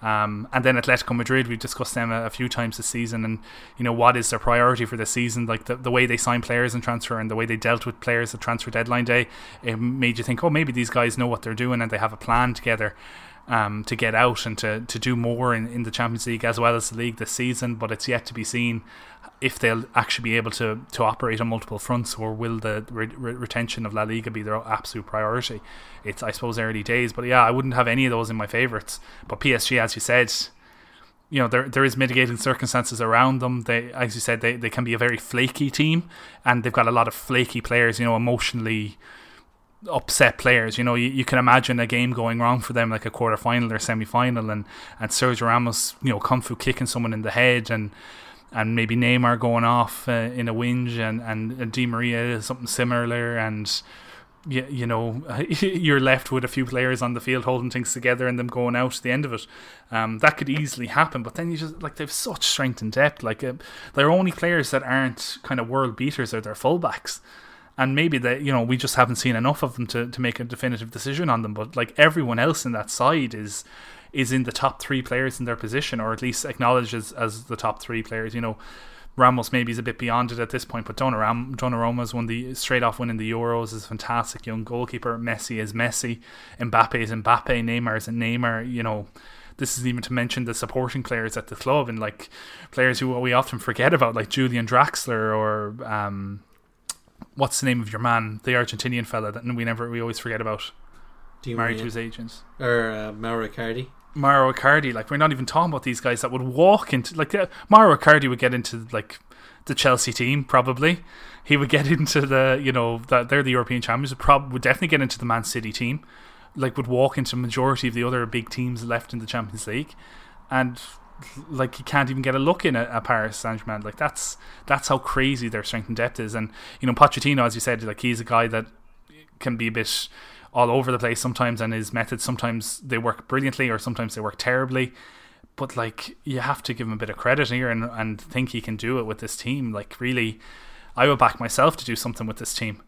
Um, and then Atletico Madrid, we've discussed them a, a few times this season, and you know what is their priority for this season? Like the, the way they sign players and transfer, and the way they dealt with players at transfer deadline day, it made you think, oh, maybe these guys know what they're doing and they have a plan together um, to get out and to, to do more in, in the Champions League as well as the league this season. But it's yet to be seen if they'll actually be able to, to operate on multiple fronts, or will the re- re- retention of La Liga be their absolute priority? It's, I suppose, early days. But yeah, I wouldn't have any of those in my favourites. But PSG, as you said, you know there there is mitigating circumstances around them. They, as you said, they, they can be a very flaky team, and they've got a lot of flaky players. You know, emotionally upset players. You know, you, you can imagine a game going wrong for them, like a quarter final or semi final, and and Sergio Ramos, you know, kung fu kicking someone in the head, and and maybe Neymar going off uh, in a whinge, and and Di Maria something similar, and you, you know you're left with a few players on the field holding things together and them going out at the end of it. Um, that could easily happen, but then you just like they've such strength and depth. Like uh, they're only players that aren't kind of world beaters are their fullbacks. And maybe that you know we just haven't seen enough of them to, to make a definitive decision on them. But like everyone else in that side is is in the top three players in their position, or at least acknowledged as, as the top three players. You know, Ramos maybe is a bit beyond it at this point, but Donnarumma, Donnarumma's won the straight off winning the Euros is a fantastic young goalkeeper. Messi is Messi, Mbappe is Mbappe, Neymar is Neymar. You know, this is even to mention the supporting players at the club and like players who we often forget about, like Julian Draxler or um, what's the name of your man, the Argentinian fella that we never we always forget about, married to his agents. or uh, Mauro. Mauro Icardi. Like we're not even talking about these guys that would walk into like uh, Mauro Icardi would get into like the Chelsea team probably. He would get into the you know that they're the European champions. Would probably would definitely get into the Man City team. Like would walk into majority of the other big teams left in the Champions League, and like he can't even get a look in at, at Paris Saint Germain. Like that's that's how crazy their strength and depth is. And you know Pochettino, as you said, like he's a guy that can be a bit all over the place sometimes, and his methods sometimes they work brilliantly or sometimes they work terribly. But like you have to give him a bit of credit here and and think he can do it with this team. Like really, I would back myself to do something with this team.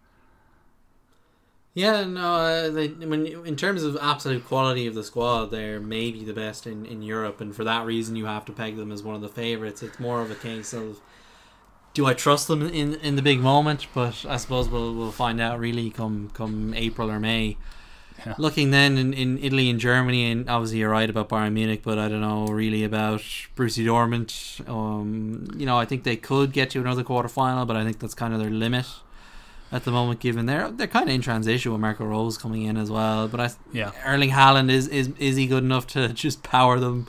Yeah, no. Uh, they, when in terms of absolute quality of the squad, they're maybe the best in, in Europe, and for that reason, you have to peg them as one of the favorites. It's more of a case of do I trust them in in the big moment? But I suppose we'll we'll find out really come come April or May. Yeah. Looking then in, in Italy and Germany, and obviously you're right about Bayern Munich, but I don't know really about Borussia Dortmund. Um, you know, I think they could get to another quarter final, but I think that's kind of their limit at the moment. Given they're they're kind of in transition with Marco Rose coming in as well, but I Yeah. Erling Haaland is is is he good enough to just power them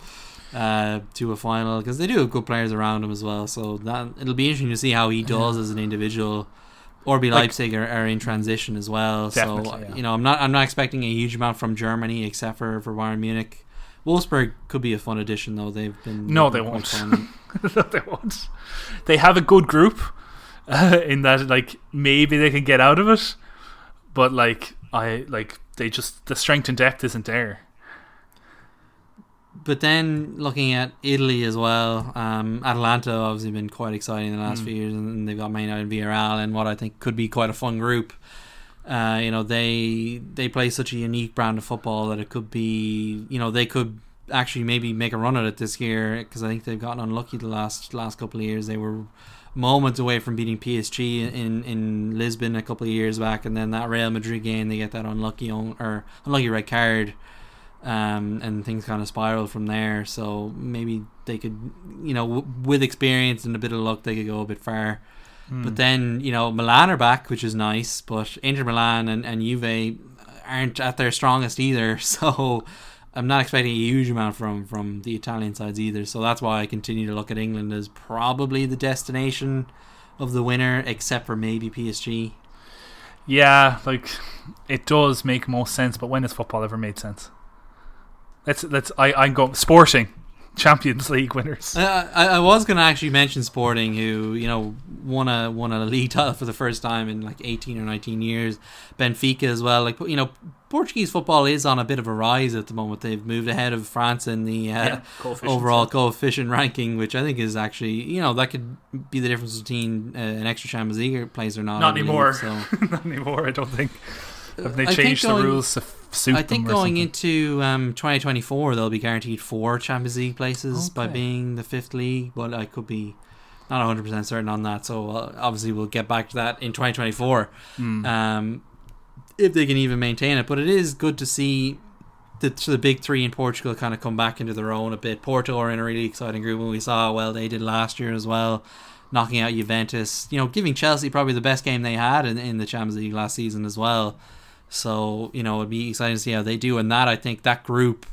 uh, to a final because they do have good players around him as well. So that it'll be interesting to see how he does as an individual RB Like- Leipzig are, are in transition as well. So yeah. you know, I'm not I'm not expecting a huge amount from Germany except for for Bayern Munich. Wolfsburg could be a fun addition though. They've been No, they won't. no, they won't. They have a good group uh, in that, like maybe they can get out of it, but like I like they just the strength and depth isn't there. But then looking at Italy as well, um, Atalanta obviously been quite exciting in the last Mm. few years, and they've got Man United and Villarreal, and what I think could be quite a fun group. Uh, you know, they they play such a unique brand of football that it could be, you know, they could actually maybe make a run at it this year because I think they've gotten unlucky the last last couple of years. They were moments away from beating PSG in in Lisbon a couple of years back, and then that Real Madrid game they get that unlucky on, or unlucky red card um, and things kind of spiral from there. So maybe they could, you know, w- with experience and a bit of luck, they could go a bit far. Hmm. But then, you know, Milan are back, which is nice, but Inter Milan and, and Juve aren't at their strongest either. So I'm not expecting a huge amount from, from the Italian sides either. So that's why I continue to look at England as probably the destination of the winner, except for maybe PSG. Yeah, like it does make most sense, but when has football ever made sense? Let's let's I I go Sporting Champions League winners. Uh, I, I was going to actually mention Sporting, who you know won a won a league title for the first time in like eighteen or nineteen years. Benfica as well. Like you know, Portuguese football is on a bit of a rise at the moment. They've moved ahead of France in the uh, Yeah, coefficients, overall yeah. coefficient ranking, which I think is actually you know that could be the difference between uh, an extra Champions League place or not. Not I believe, anymore. So. Not anymore. I don't think. Have they I think changed the going- rules to suit I think them going into um, 2024, they'll be guaranteed four Champions League places by being the fifth league, but I could be not 100% certain on that. So uh, obviously, we'll get back to that in 2024 Hmm. um, if they can even maintain it. But it is good to see the, the big three in Portugal kind of come back into their own a bit. Porto are in a really exciting group, and we saw well they did last year as well. Knocking out Juventus, you know, giving Chelsea probably the best game they had in, in the Champions League last season as well. So you know it'd be exciting to see how they do, and that I think that group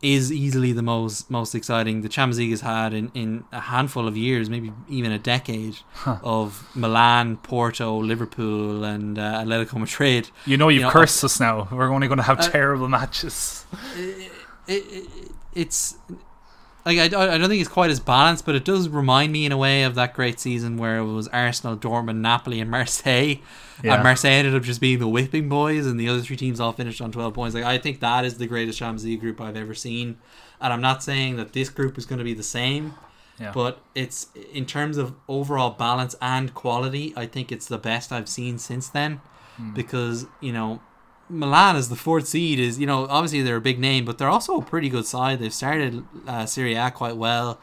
is easily the most most exciting the Champions League has had in, in a handful of years, maybe even a decade Huh. of Milan, Porto, Liverpool, and uh, Atletico Madrid. You know, you've know, cursed us now. We're only going to have Uh, terrible matches. it, it, it's like I, I don't think it's quite as balanced, but it does remind me in a way of that great season where it was Arsenal, Dortmund, Napoli, and Marseille. Yeah. And Marseille ended up just being the whipping boys, and the other three teams all finished on twelve points. Like I think that is the greatest Champions League group I've ever seen, and I'm not saying that this group is going to be the same. Yeah. But it's in terms of overall balance and quality, I think it's the best I've seen since then. Hmm. Because you know, Milan is the fourth seed is you know obviously they're a big name, but they're also a pretty good side. They've started uh, Serie A quite well.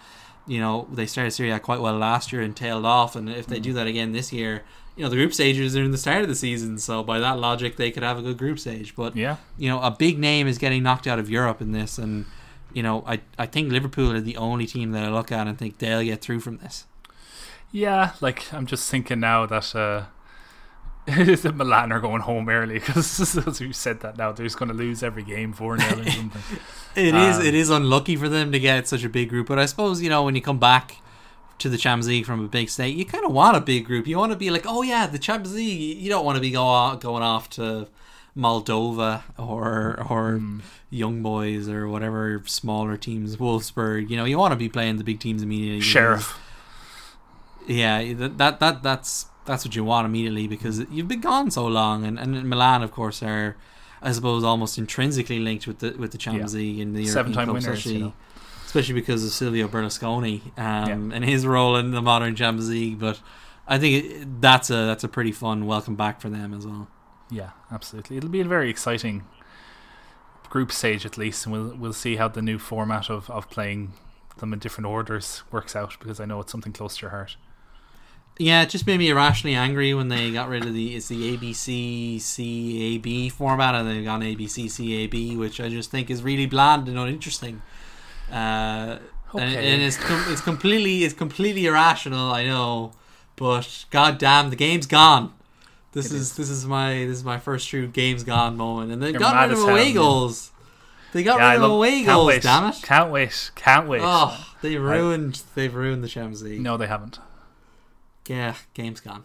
You know they started Serie A quite well last year and tailed off, and if they do that again this year, you know the group stages are in the start of the season, so by that logic they could have a good group stage. But Yeah. you know a big name is getting knocked out of Europe in this, and you know I I think Liverpool are the only team that I look at and think they'll get through from this. Yeah, like I'm just thinking now that uh, the Milan are going home early because as you said that now they're just going to lose every game four 0 or something. It is. Um, It is unlucky for them to get such a big group, but I suppose you know when you come back to the Champions League from a big state, you kind of want a big group. You want to be like, oh yeah, the Champions League. You don't want to be go off, going off to Moldova or or Hmm. Young Boys or whatever smaller teams, Wolfsburg. You know, you want to be playing the big teams immediately. Sheriff. Yeah, that that, that that's that's what you want immediately because you've been gone so long, and, and Milan, of course, are I suppose almost intrinsically linked with the with the Champions Yeah. League and the Seven-time European Cup, winners, especially you know. Especially because of Silvio Berlusconi um, and his role in the modern Champions League. But I think that's a that's a pretty fun welcome back for them as well. Yeah, absolutely. It'll be a very exciting group stage at least, and we'll we'll see how the new format of, of playing them in different orders works out because I know it's something close to your heart. Yeah, it just made me irrationally angry when they got rid of the it's the ABC CAB format and they've gone ABC CAB, which I just think is really bland and uninteresting. Uh, and, Okay. and it's com- it's completely it's completely irrational, I know, but god damn, the game's gone. This is, this is my this is my first true game's gone moment, and they You're got rid of away goals. They got Yeah, I rid of love- away goals. wait, Damn it! Can't wait. Can't wait. Oh, they ruined they've ruined the Champions League. No, they haven't. Yeah, game's gone.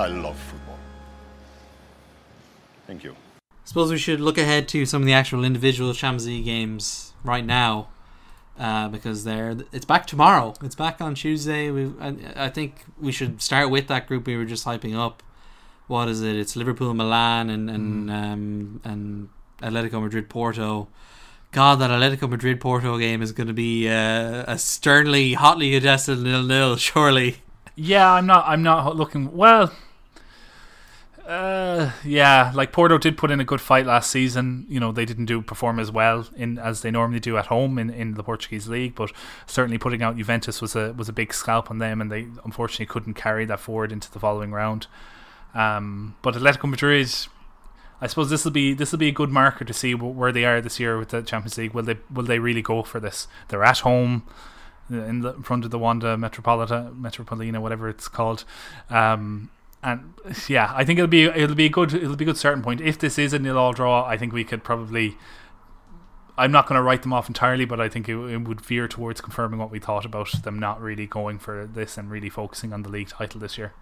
I love football. Thank you. Suppose we should look ahead to some of the actual individual Champions League games right now, uh, because they're it's back tomorrow. It's back on Tuesday. We I, I think we should start with that group we were just hyping up. What is it? It's Liverpool, Milan, and and um, and Atletico Madrid, Porto. God, that Atletico Madrid Porto game is going to be uh, a sternly, hotly contested nil nil. Surely. Yeah, I'm not. I'm not looking. Well, uh, yeah, like Porto did put in a good fight last season. You know, they didn't do perform as well in as they normally do at home in, in the Portuguese league, but certainly putting out Juventus was a was a big scalp on them, and they unfortunately couldn't carry that forward into the following round. Um, but Atletico Madrid, I suppose this will be this will be a good marker to see where they are this year with the Champions League. Will they will they really go for this? They're at home in the in front of the Wanda Metropolita Metropolina, whatever it's called. Um, and yeah, I think it'll be it'll be a good it'll be a good starting point. If this is a nil all draw, I think we could probably. I'm not going to write them off entirely, but I think it, it, would veer towards confirming what we thought about them not really going for this and really focusing on the league title this year.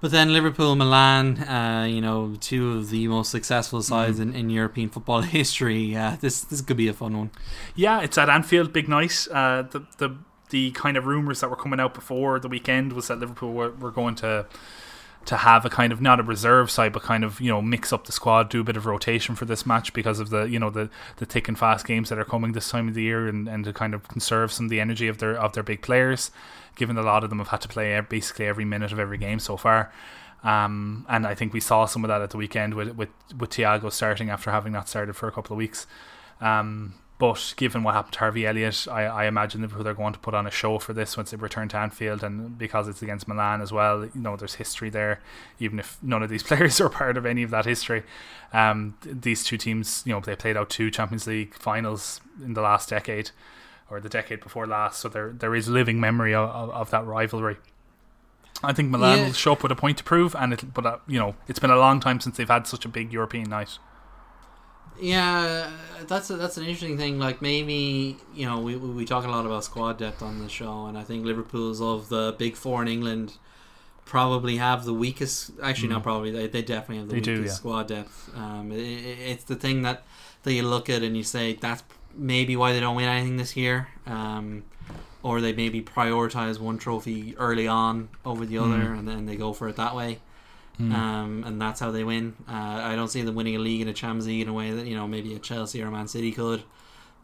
But then Liverpool, Milan, uh, you know, two of the most successful sides mm. in, in European football history. Uh, this this could be a fun one. Yeah, it's at Anfield, big night. Uh, the the the kind of rumors that were coming out before the weekend was that Liverpool were, were going to to have a kind of not a reserve side, but kind of you know mix up the squad, do a bit of rotation for this match because of the you know the the thick and fast games that are coming this time of the year, and, and to kind of conserve some of the energy of their of their big players, given a lot of them have had to play basically every minute of every game so far. Um, and I think we saw some of that at the weekend with with with Thiago starting after having not started for a couple of weeks. Um, but given what happened to Harvey Elliott, I, I imagine Liverpool they're going to put on a show for this once they return to Anfield, and because it's against Milan as well, you know there's history there. Even if none of these players are part of any of that history, um, these two teams, you know, they played out two Champions League finals in the last decade, or the decade before last. So there there is living memory of, of, of that rivalry. I think Milan yeah. will show up with a point to prove, and it, but uh, you know it's been a long time since they've had such a big European night. Yeah, that's a, that's an interesting thing. Like maybe you know we we talk a lot about squad depth on the show, and I think Liverpool's of the big four in England probably have the weakest. Actually, mm. not probably. They, they definitely have the they weakest do, yeah. squad depth. Um, it, it's the thing that that you look at and you say that's maybe why they don't win anything this year. Um, or they maybe prioritize one trophy early on over the other, mm. and then they go for it that way. Mm. Um, and that's how they win. Uh, I don't see them winning a league and a Champions League in a way that you know maybe a Chelsea or a Man City could.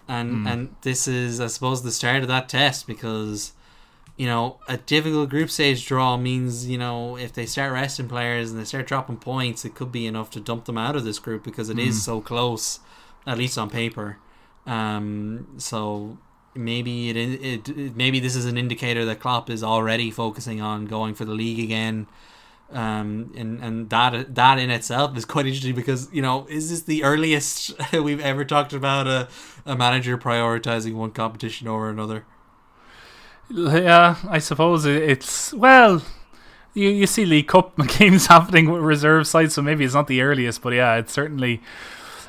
And mm. and this is, I suppose, the start of that test because you know a difficult group stage draw means you know if they start resting players and they start dropping points, it could be enough to dump them out of this group because it mm. is so close, at least on paper. Um, so maybe it, it, it maybe this is an indicator that Klopp is already focusing on going for the league again um, and and that that in itself is quite interesting because you know is this the earliest we've ever talked about a, a manager prioritizing one competition over another? Yeah, I suppose it's well. You, you see League Cup games happening with reserve sides, so maybe it's not the earliest, but yeah, it's certainly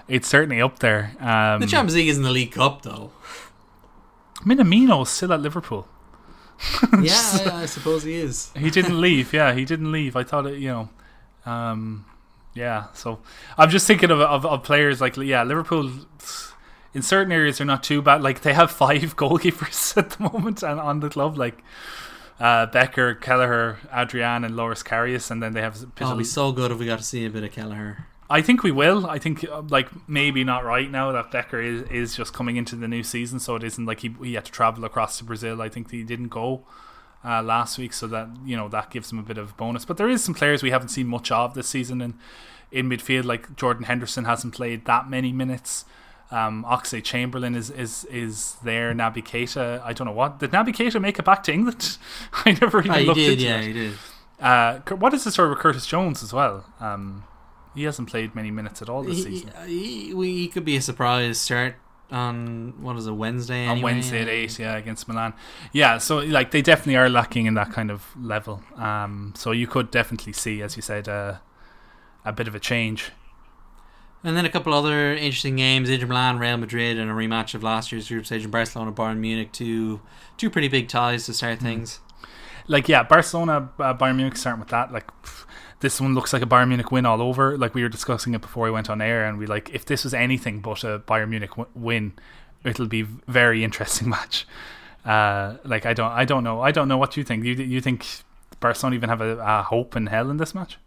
it's certainly up there. Um, the Champions League isn't the League Cup though. Minamino's still at Liverpool. yeah, I, I, suppose he is. he didn't leave. Yeah, he didn't leave. I thought it. You know, um, yeah. So I'm just thinking of, of, of players like yeah, Liverpool. In certain areas, they're not too bad. Like they have five goalkeepers at the moment and on the club. Like uh, Becker, Kelleher, Adrian, and Loris Karius, and then they have. Oh, it'd be so good if we got to see a bit of Kelleher. I think we will. I think uh, like maybe not right now that Becker is, is just coming into the new season, so it isn't like he he had to travel across to Brazil. I think he didn't go uh, last week, so that you know that gives him a bit of bonus. But there is some players we haven't seen much of this season in in midfield, like Jordan Henderson hasn't played that many minutes. Um, Oxlade Chamberlain is is is there. Naby Keita, I don't know what did Naby Keita make it back to England? I never even oh, looked did, into yeah, it. he did. Uh, what is the story with Curtis Jones as well? Um, he hasn't played many minutes at all this he, season. He, he could be a surprise start on what is it Wednesday? On Wednesday at eight, yeah, against Milan. Yeah, so like they definitely are lacking in that kind of level. Um, so you could definitely see, as you said, uh, a bit of a change. And then a couple other interesting games: Inter Milan, Real Madrid, and a rematch of last year's group stage in Barcelona, Bayern Munich. Two two pretty big ties to start mm. things. like yeah, Barcelona, uh, Bayern Munich starting with that. Like pff, this one looks like a Bayern Munich win all over. Like we were discussing it before we went on air, and we like if this was anything but a Bayern Munich w- win, it'll be very interesting match. Uh, like I don't, I don't know, I don't know what you think. You you think Barcelona even have a, a hope in hell in this match?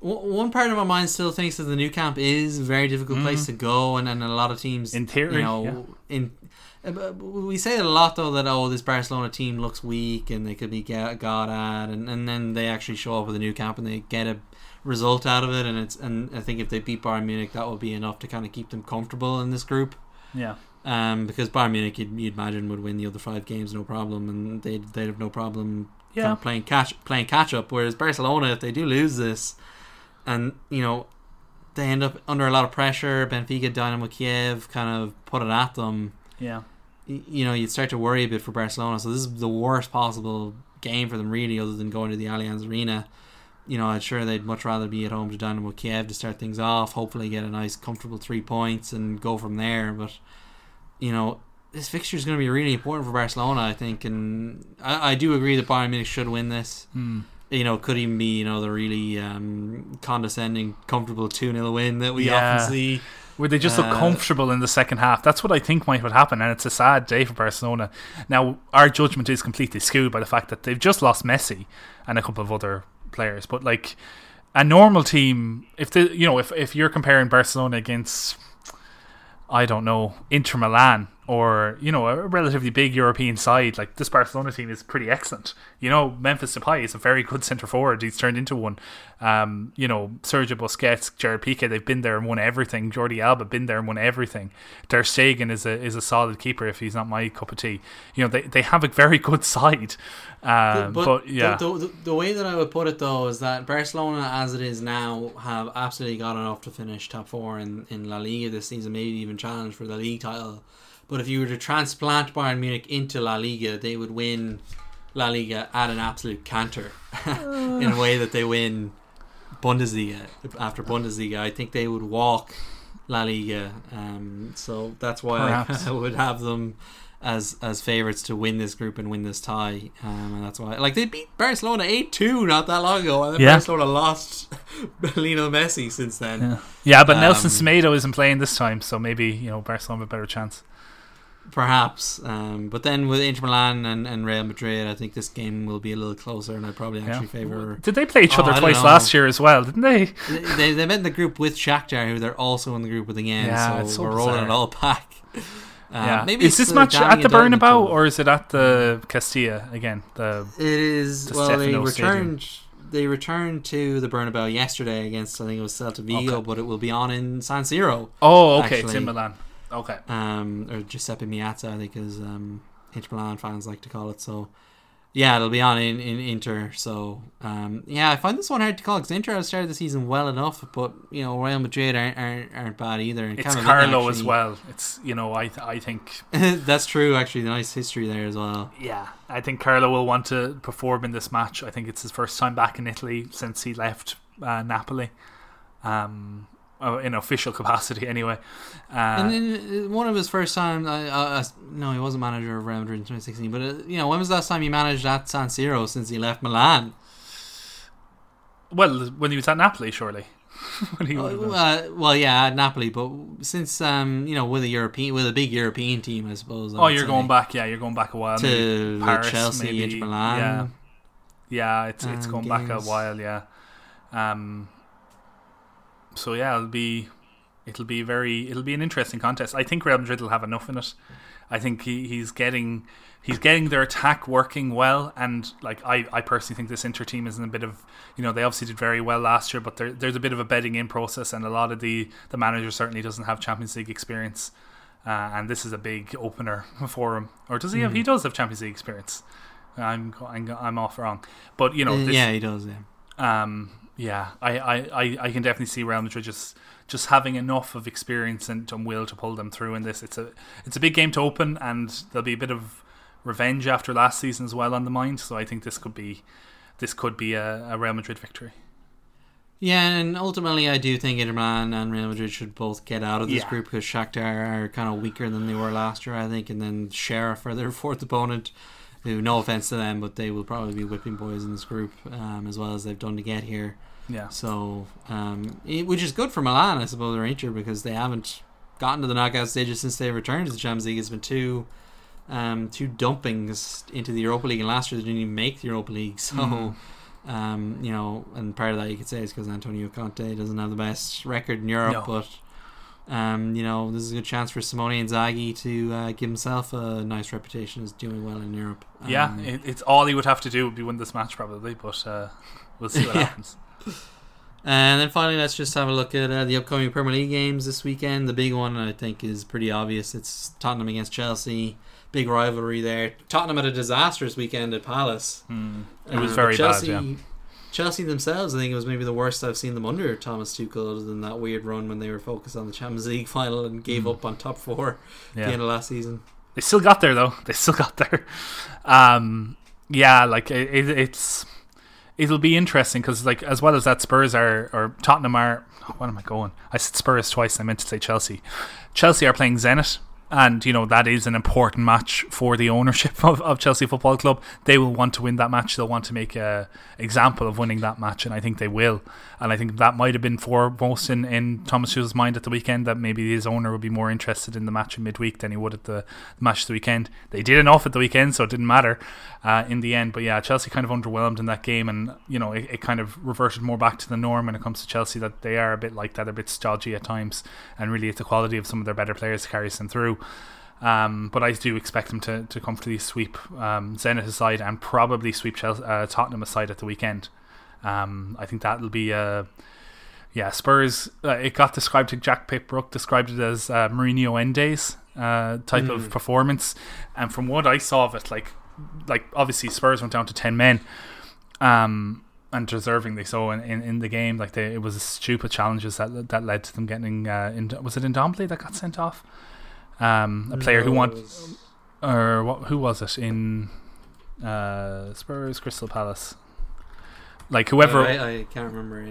One part of my mind still thinks that the Nou Camp is a very difficult place to go, and, and a lot of teams, Mm. In theory, you know, in uh, but we say it a lot though that oh this Barcelona team looks weak and they could be got at, and, and then they actually show up with a Nou Camp and they get a result out of it, and it's and I think if they beat Bayern Munich, that will be enough to kind of keep them comfortable in this group. Yeah. Um, because Bayern Munich, you'd, you'd imagine, would win the other five games no problem, and they'd they'd have no problem Yeah. playing catch playing catch up. Whereas Barcelona, if they do lose this, and you know they end up under a lot of pressure, Benfica, Dynamo Kiev kind of put it at them. Yeah. You know, you'd start to worry a bit for Barcelona. So this is the worst possible game for them, really, other than going to the Allianz Arena. You know, I'm sure they'd much rather be at home to Dynamo Kiev to start things off. Hopefully, get a nice, comfortable three points and go from there. But you know, this fixture is going to be really important for Barcelona, I think, and I, I do agree that Bayern Munich should win this. Hmm. You know, could even be you know the really um, condescending, comfortable two 0 win that we Yeah. often see. Where they just look Uh, comfortable in the second half. That's what I think might would happen, and it's a sad day for Barcelona. Now, our judgment is completely skewed by the fact that they've just lost Messi and a couple of other players. But like a normal team, if they, you know, if if you're comparing Barcelona against, I don't know, Inter Milan or you know a relatively big European side, like this Barcelona team is pretty excellent. You know, Memphis Depay is a very good centre forward. He's turned into one. Um, you know, Sergio Busquets, Gerard Piqué, they've been there and won everything. Jordi Alba been there and won everything. Ter Stegen is a is a solid keeper if he's not my cup of tea. You know, they they have a very good side. Um, but, yeah, the, the, the way that I would put it though is that Barcelona, as it is now, have absolutely got enough to finish top four in, in La Liga this season, maybe even challenge for the league title. But if you were to transplant Bayern Munich into La Liga, they would win La Liga at an absolute canter in a way that they win Bundesliga after Bundesliga. I think they would walk La Liga. Um, so that's why Perhaps. I, would have them as as favorites to win this group and win this tie. Um, and that's why, like, they beat Barcelona eight two not that long ago, and then Yeah. Barcelona lost Lionel Messi since then. yeah, yeah. But Nelson Um, Semedo isn't playing this time, so maybe you know Barcelona have a better chance. Perhaps, um, but then with Inter Milan and, and Real Madrid, I think this game will be a little closer, and I probably Yeah. actually favor. Did they play each Oh, other don't twice last year as well? Didn't they? They, they they met in the group with Shakhtar, who they're also in the group with again. Yeah, so, so we're rolling bizarre. it all back. Um, yeah. maybe is it's this match at the Bernabeu or is it at the Castilla again? The It is the well. They Stefano Stadium? returned. They returned to the Bernabeu yesterday against I think it was Celta Vigo, Okay. but it will be on in San Siro. oh, okay, it's in Milan. Okay, um, or Giuseppe Meazza, I think, as um, Inter Milan fans like to call it. So, yeah, it'll be on in, in Inter. So, um, yeah, I find this one hard to call because Inter have started the season well enough, but you know, Real Madrid aren't aren't, aren't bad either. And it's Camavinga Carlo as well. It's you know I I think That's true. Actually, nice history there as well. yeah I think Carlo will want to perform in this match. I think it's his first time back in Italy since he left uh, Napoli. Um, uh, in official capacity anyway. Uh, and then uh, one of his first time, no, he wasn't manager of Real Madrid in 2016. But uh, you know, when was the last time he managed at San Siro since he left Milan? well, when he was at Napoli, surely. when he Uh, would have been- well, yeah, at Napoli, but since um, you know, with a European, with a big European team, I suppose. I oh, you're say, going back. Yeah, you're going back a while. to Paris, Chelsea, maybe, Milan. Yeah, yeah, it's it's um, going back a while. Yeah. Um. So yeah, it'll be it'll be very it'll be an interesting contest. I think Real Madrid will have enough in it. I think he, he's getting he's getting their attack working well, and like I, I personally think this Inter team is in a bit of you know they obviously did very well last year, but there, there's a bit of a bedding in process, and a lot of the the manager certainly doesn't have Champions League experience, uh, and this is a big opener for him. Or does he have? He Hmm. does have Champions League experience. I'm I'm, I'm off wrong, but you know Uh, this, yeah, he does. Yeah. um, yeah, I, I, I, I can definitely see Real Madrid just just having enough of experience and, and will to pull them through in this. It's a it's a big game to open, and there'll be a bit of revenge after last season as well on the mind. So I think this could be this could be a, a Real Madrid victory. Yeah, and ultimately, I do think Inter Milan and Real Madrid should both get out of this Yeah. group because Shakhtar are kind of weaker than they were last year, I think, and then Sheriff are their fourth opponent. Who, no offense to them, but they will probably be whipping boys in this group um, as well as they've done to get here. Yeah. So, um, it, which is good for Milan, I suppose, or Inter, because they haven't gotten to the knockout stages since they returned to the Champions League. It's been two, um, two dumpings into the Europa League, and last year they didn't even make the Europa League. So, Mhm. um, you know, and part of that you could say is because Antonio Conte doesn't have the best record in Europe, No. but. Um, you know, this is a good chance for Simone Inzaghi to uh, give himself a nice reputation as doing well in Europe. Yeah, Um, it, it's all he would have to do would be win this match probably, but uh, we'll see what Yeah. happens. And then finally, let's just have a look at uh, the upcoming Premier League games this weekend. The big one, I think, is pretty obvious. It's Tottenham against Chelsea. Big rivalry there. Tottenham had a disastrous weekend at Palace. Hmm. It was Uh, very Chelsea, bad. Yeah. Chelsea themselves, I think it was maybe the worst I've seen them under Thomas Tuchel, other than that weird run when they were focused on the Champions League final and gave Mm. up on top four at the end of last season. They still got there though. They still got there. Um, yeah, like it, it, it's it'll be interesting because like as well as that, Spurs are or Tottenham are. What am I going? I said Spurs twice. I meant to say Chelsea. Chelsea are playing Zenit. And you know that is an important match for the ownership of, of Chelsea Football Club. They will want to win that match. They'll want to make a example of winning that match, and I think they will. And I think that might have been foremost in, in Thomas Tuchel's mind at the weekend that maybe his owner would be more interested in the match in midweek than he would at the, the match the weekend. They did enough at the weekend, so it didn't matter uh, in the end. But yeah, Chelsea kind of underwhelmed in that game, and you know it, it kind of reverted more back to the norm when it comes to Chelsea that they are a bit like that, a bit stodgy at times, and really it's the quality of some of their better players carries them through. Um, but I do expect them to, to comfortably sweep um, Zenit aside and probably sweep Chelsea, uh, Tottenham aside at the weekend. Um, I think that'll be uh, yeah Spurs. Uh, it got described to Jack Pickbrook described it as uh, Mourinho end days uh, type of Mm. performance, and from what I saw of it, like like obviously Spurs went down to ten men, um, and deservingly so in, in, in the game. Like they, it was a stupid challenges that that led to them getting uh, in, was it Ndombele that got sent off? Um, a player who No, want it was- or what? Who was it in uh, Spurs Crystal Palace? Like whoever, I, I can't remember.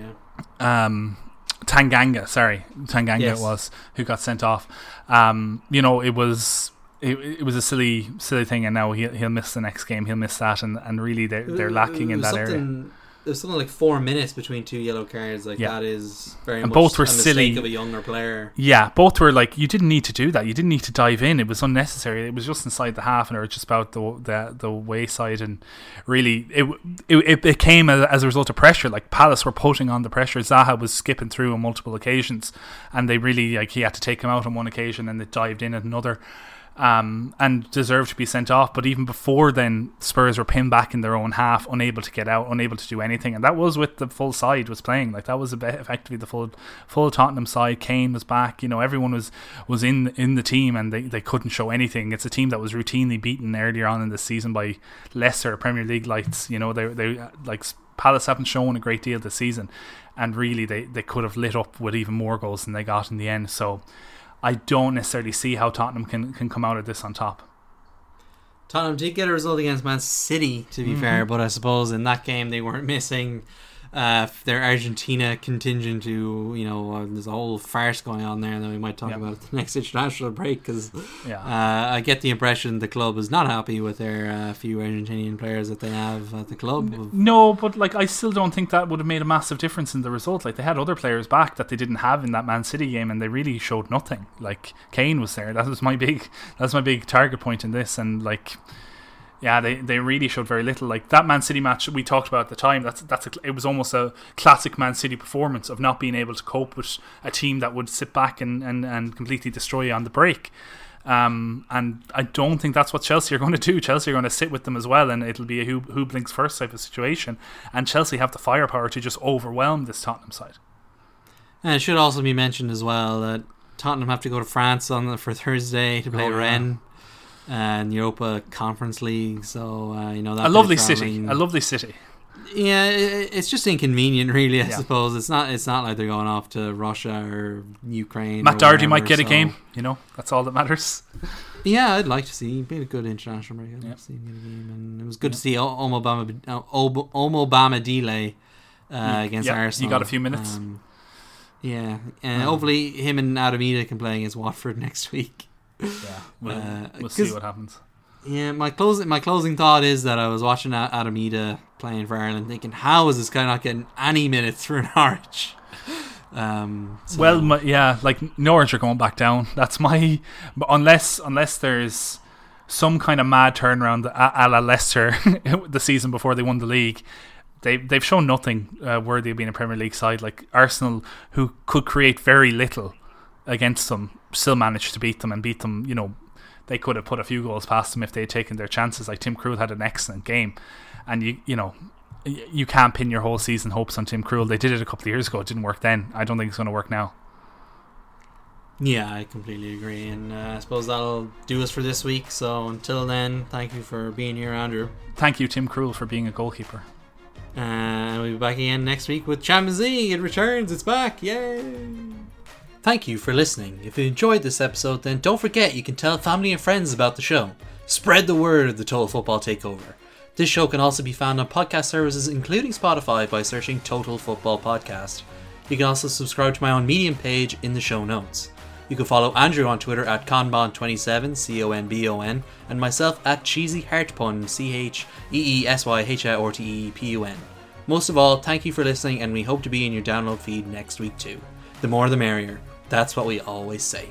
Yeah. um, Tanganga, sorry, Tanganga Yes. it was who got sent off. Um, you know, it was. It, it was a silly, silly thing, and now he'll, he'll miss the next game. He'll miss that, and, and really they're they're lacking in that area. There's something like four minutes between two yellow cards. Like Yeah. that is very And much both were a silly. of a younger player. Yeah, both were like you didn't need to do that. You didn't need to dive in. It was unnecessary. It was just inside the half, and it was just about the the, the wayside. And really, it it, it, it came as, as a result of pressure. Like Palace were putting on the pressure. Zaha was skipping through on multiple occasions, and they really like he had to take him out on one occasion, and they dived in at another. Um, and deserved to be sent off. But even before then, Spurs were pinned back in their own half, unable to get out, unable to do anything. And that was with the full side was playing. Like that was effectively the full full Tottenham side. Kane was back. You know, everyone was was in in the team, and they, they couldn't show anything. It's a team that was routinely beaten earlier on in the season by lesser Premier League lights. You know, they they like Palace haven't shown a great deal this season, and really they they could have lit up with even more goals than they got in the end. So. I don't necessarily see how Tottenham can, can come out of this on top. Tottenham did get a result against Man City, to be Mhm. fair, but I suppose in that game they weren't missing uh, their Argentina contingent. Who you know, uh, there's a whole farce going on there that we might talk Yeah. about at the next international break. Because Yeah. uh, I get the impression the club is not happy with their uh, few Argentinian players that they have at the club. No, but like I still don't think that would have made a massive difference in the result. Like they had other players back that they didn't have in that Man City game, and they really showed nothing. Like Kane was there. That was my big. That's my big target point in this, and like. Yeah, they, they really showed very little. Like that Man City match we talked about at the time. That's that's a, it was almost a classic Man City performance of not being able to cope with a team that would sit back and, and, and completely destroy you on the break. Um, and I don't think that's what Chelsea are going to do. Chelsea are going to sit with them as well, and it'll be a who, who blinks first type of situation. And Chelsea have the firepower to just overwhelm this Tottenham side. And it should also be mentioned as well that Tottenham have to go to France on the, for Thursday to play Oh, yeah. Rennes and Europa Conference League. So uh, you know that a lovely city, a lovely city. Yeah, it's just inconvenient, really. I Yeah. suppose it's not. It's not like they're going off to Russia or Ukraine. Matt or Doherty might get a game. You know, that's all that matters. Yeah, I'd like to see. It'd be a good international break. I'd like Yeah. to see him get a game, and it was good to see Omo Bama uh, Omobamidele uh, Mm, against he Arsenal. got a few minutes. Um, yeah, and Um, hopefully him and Adam Idah can play against Watford next week. Yeah, we'll, Uh, we'll see what happens. Yeah, my closing my closing thought is that I was watching Adam Idah playing for Ireland, thinking, how is this guy not getting any minutes for Norwich? Um, so- Well, my, yeah, like Norwich are going back down. That's my but unless unless there's some kind of mad turnaround a, a la Leicester the season before they won the league. They they've shown nothing uh, worthy of being a Premier League side. Like Arsenal, who could create very little against them, still managed to beat them and beat them. You know, they could have put a few goals past them if they had taken their chances. Like Tim Krul had an excellent game, and you you know you can't pin your whole season hopes on Tim Krul. They did it a couple of years ago. It didn't work then. I don't think it's going to work now. yeah, I completely agree, and uh, I suppose that'll do us for this week. So until then, thank you for being here, Andrew. Thank you, Tim Krul, for being a goalkeeper. And we'll be back again next week with Champions League. It returns. It's back. Yay! Thank you for listening. If you enjoyed this episode, then don't forget you can tell family and friends about the show. Spread the word of the Total Football Takeover. This show can also be found on podcast services, including Spotify, by searching Total Football Podcast. You can also subscribe to my own Medium page in the show notes. You can follow Andrew on Twitter at Conbon27, C O N B O N, and myself at Cheesy Heartpun, C H E E S Y H I R T E P U N. Most of all, thank you for listening, and we hope to be in your download feed next week too. The more the merrier. That's what we always say.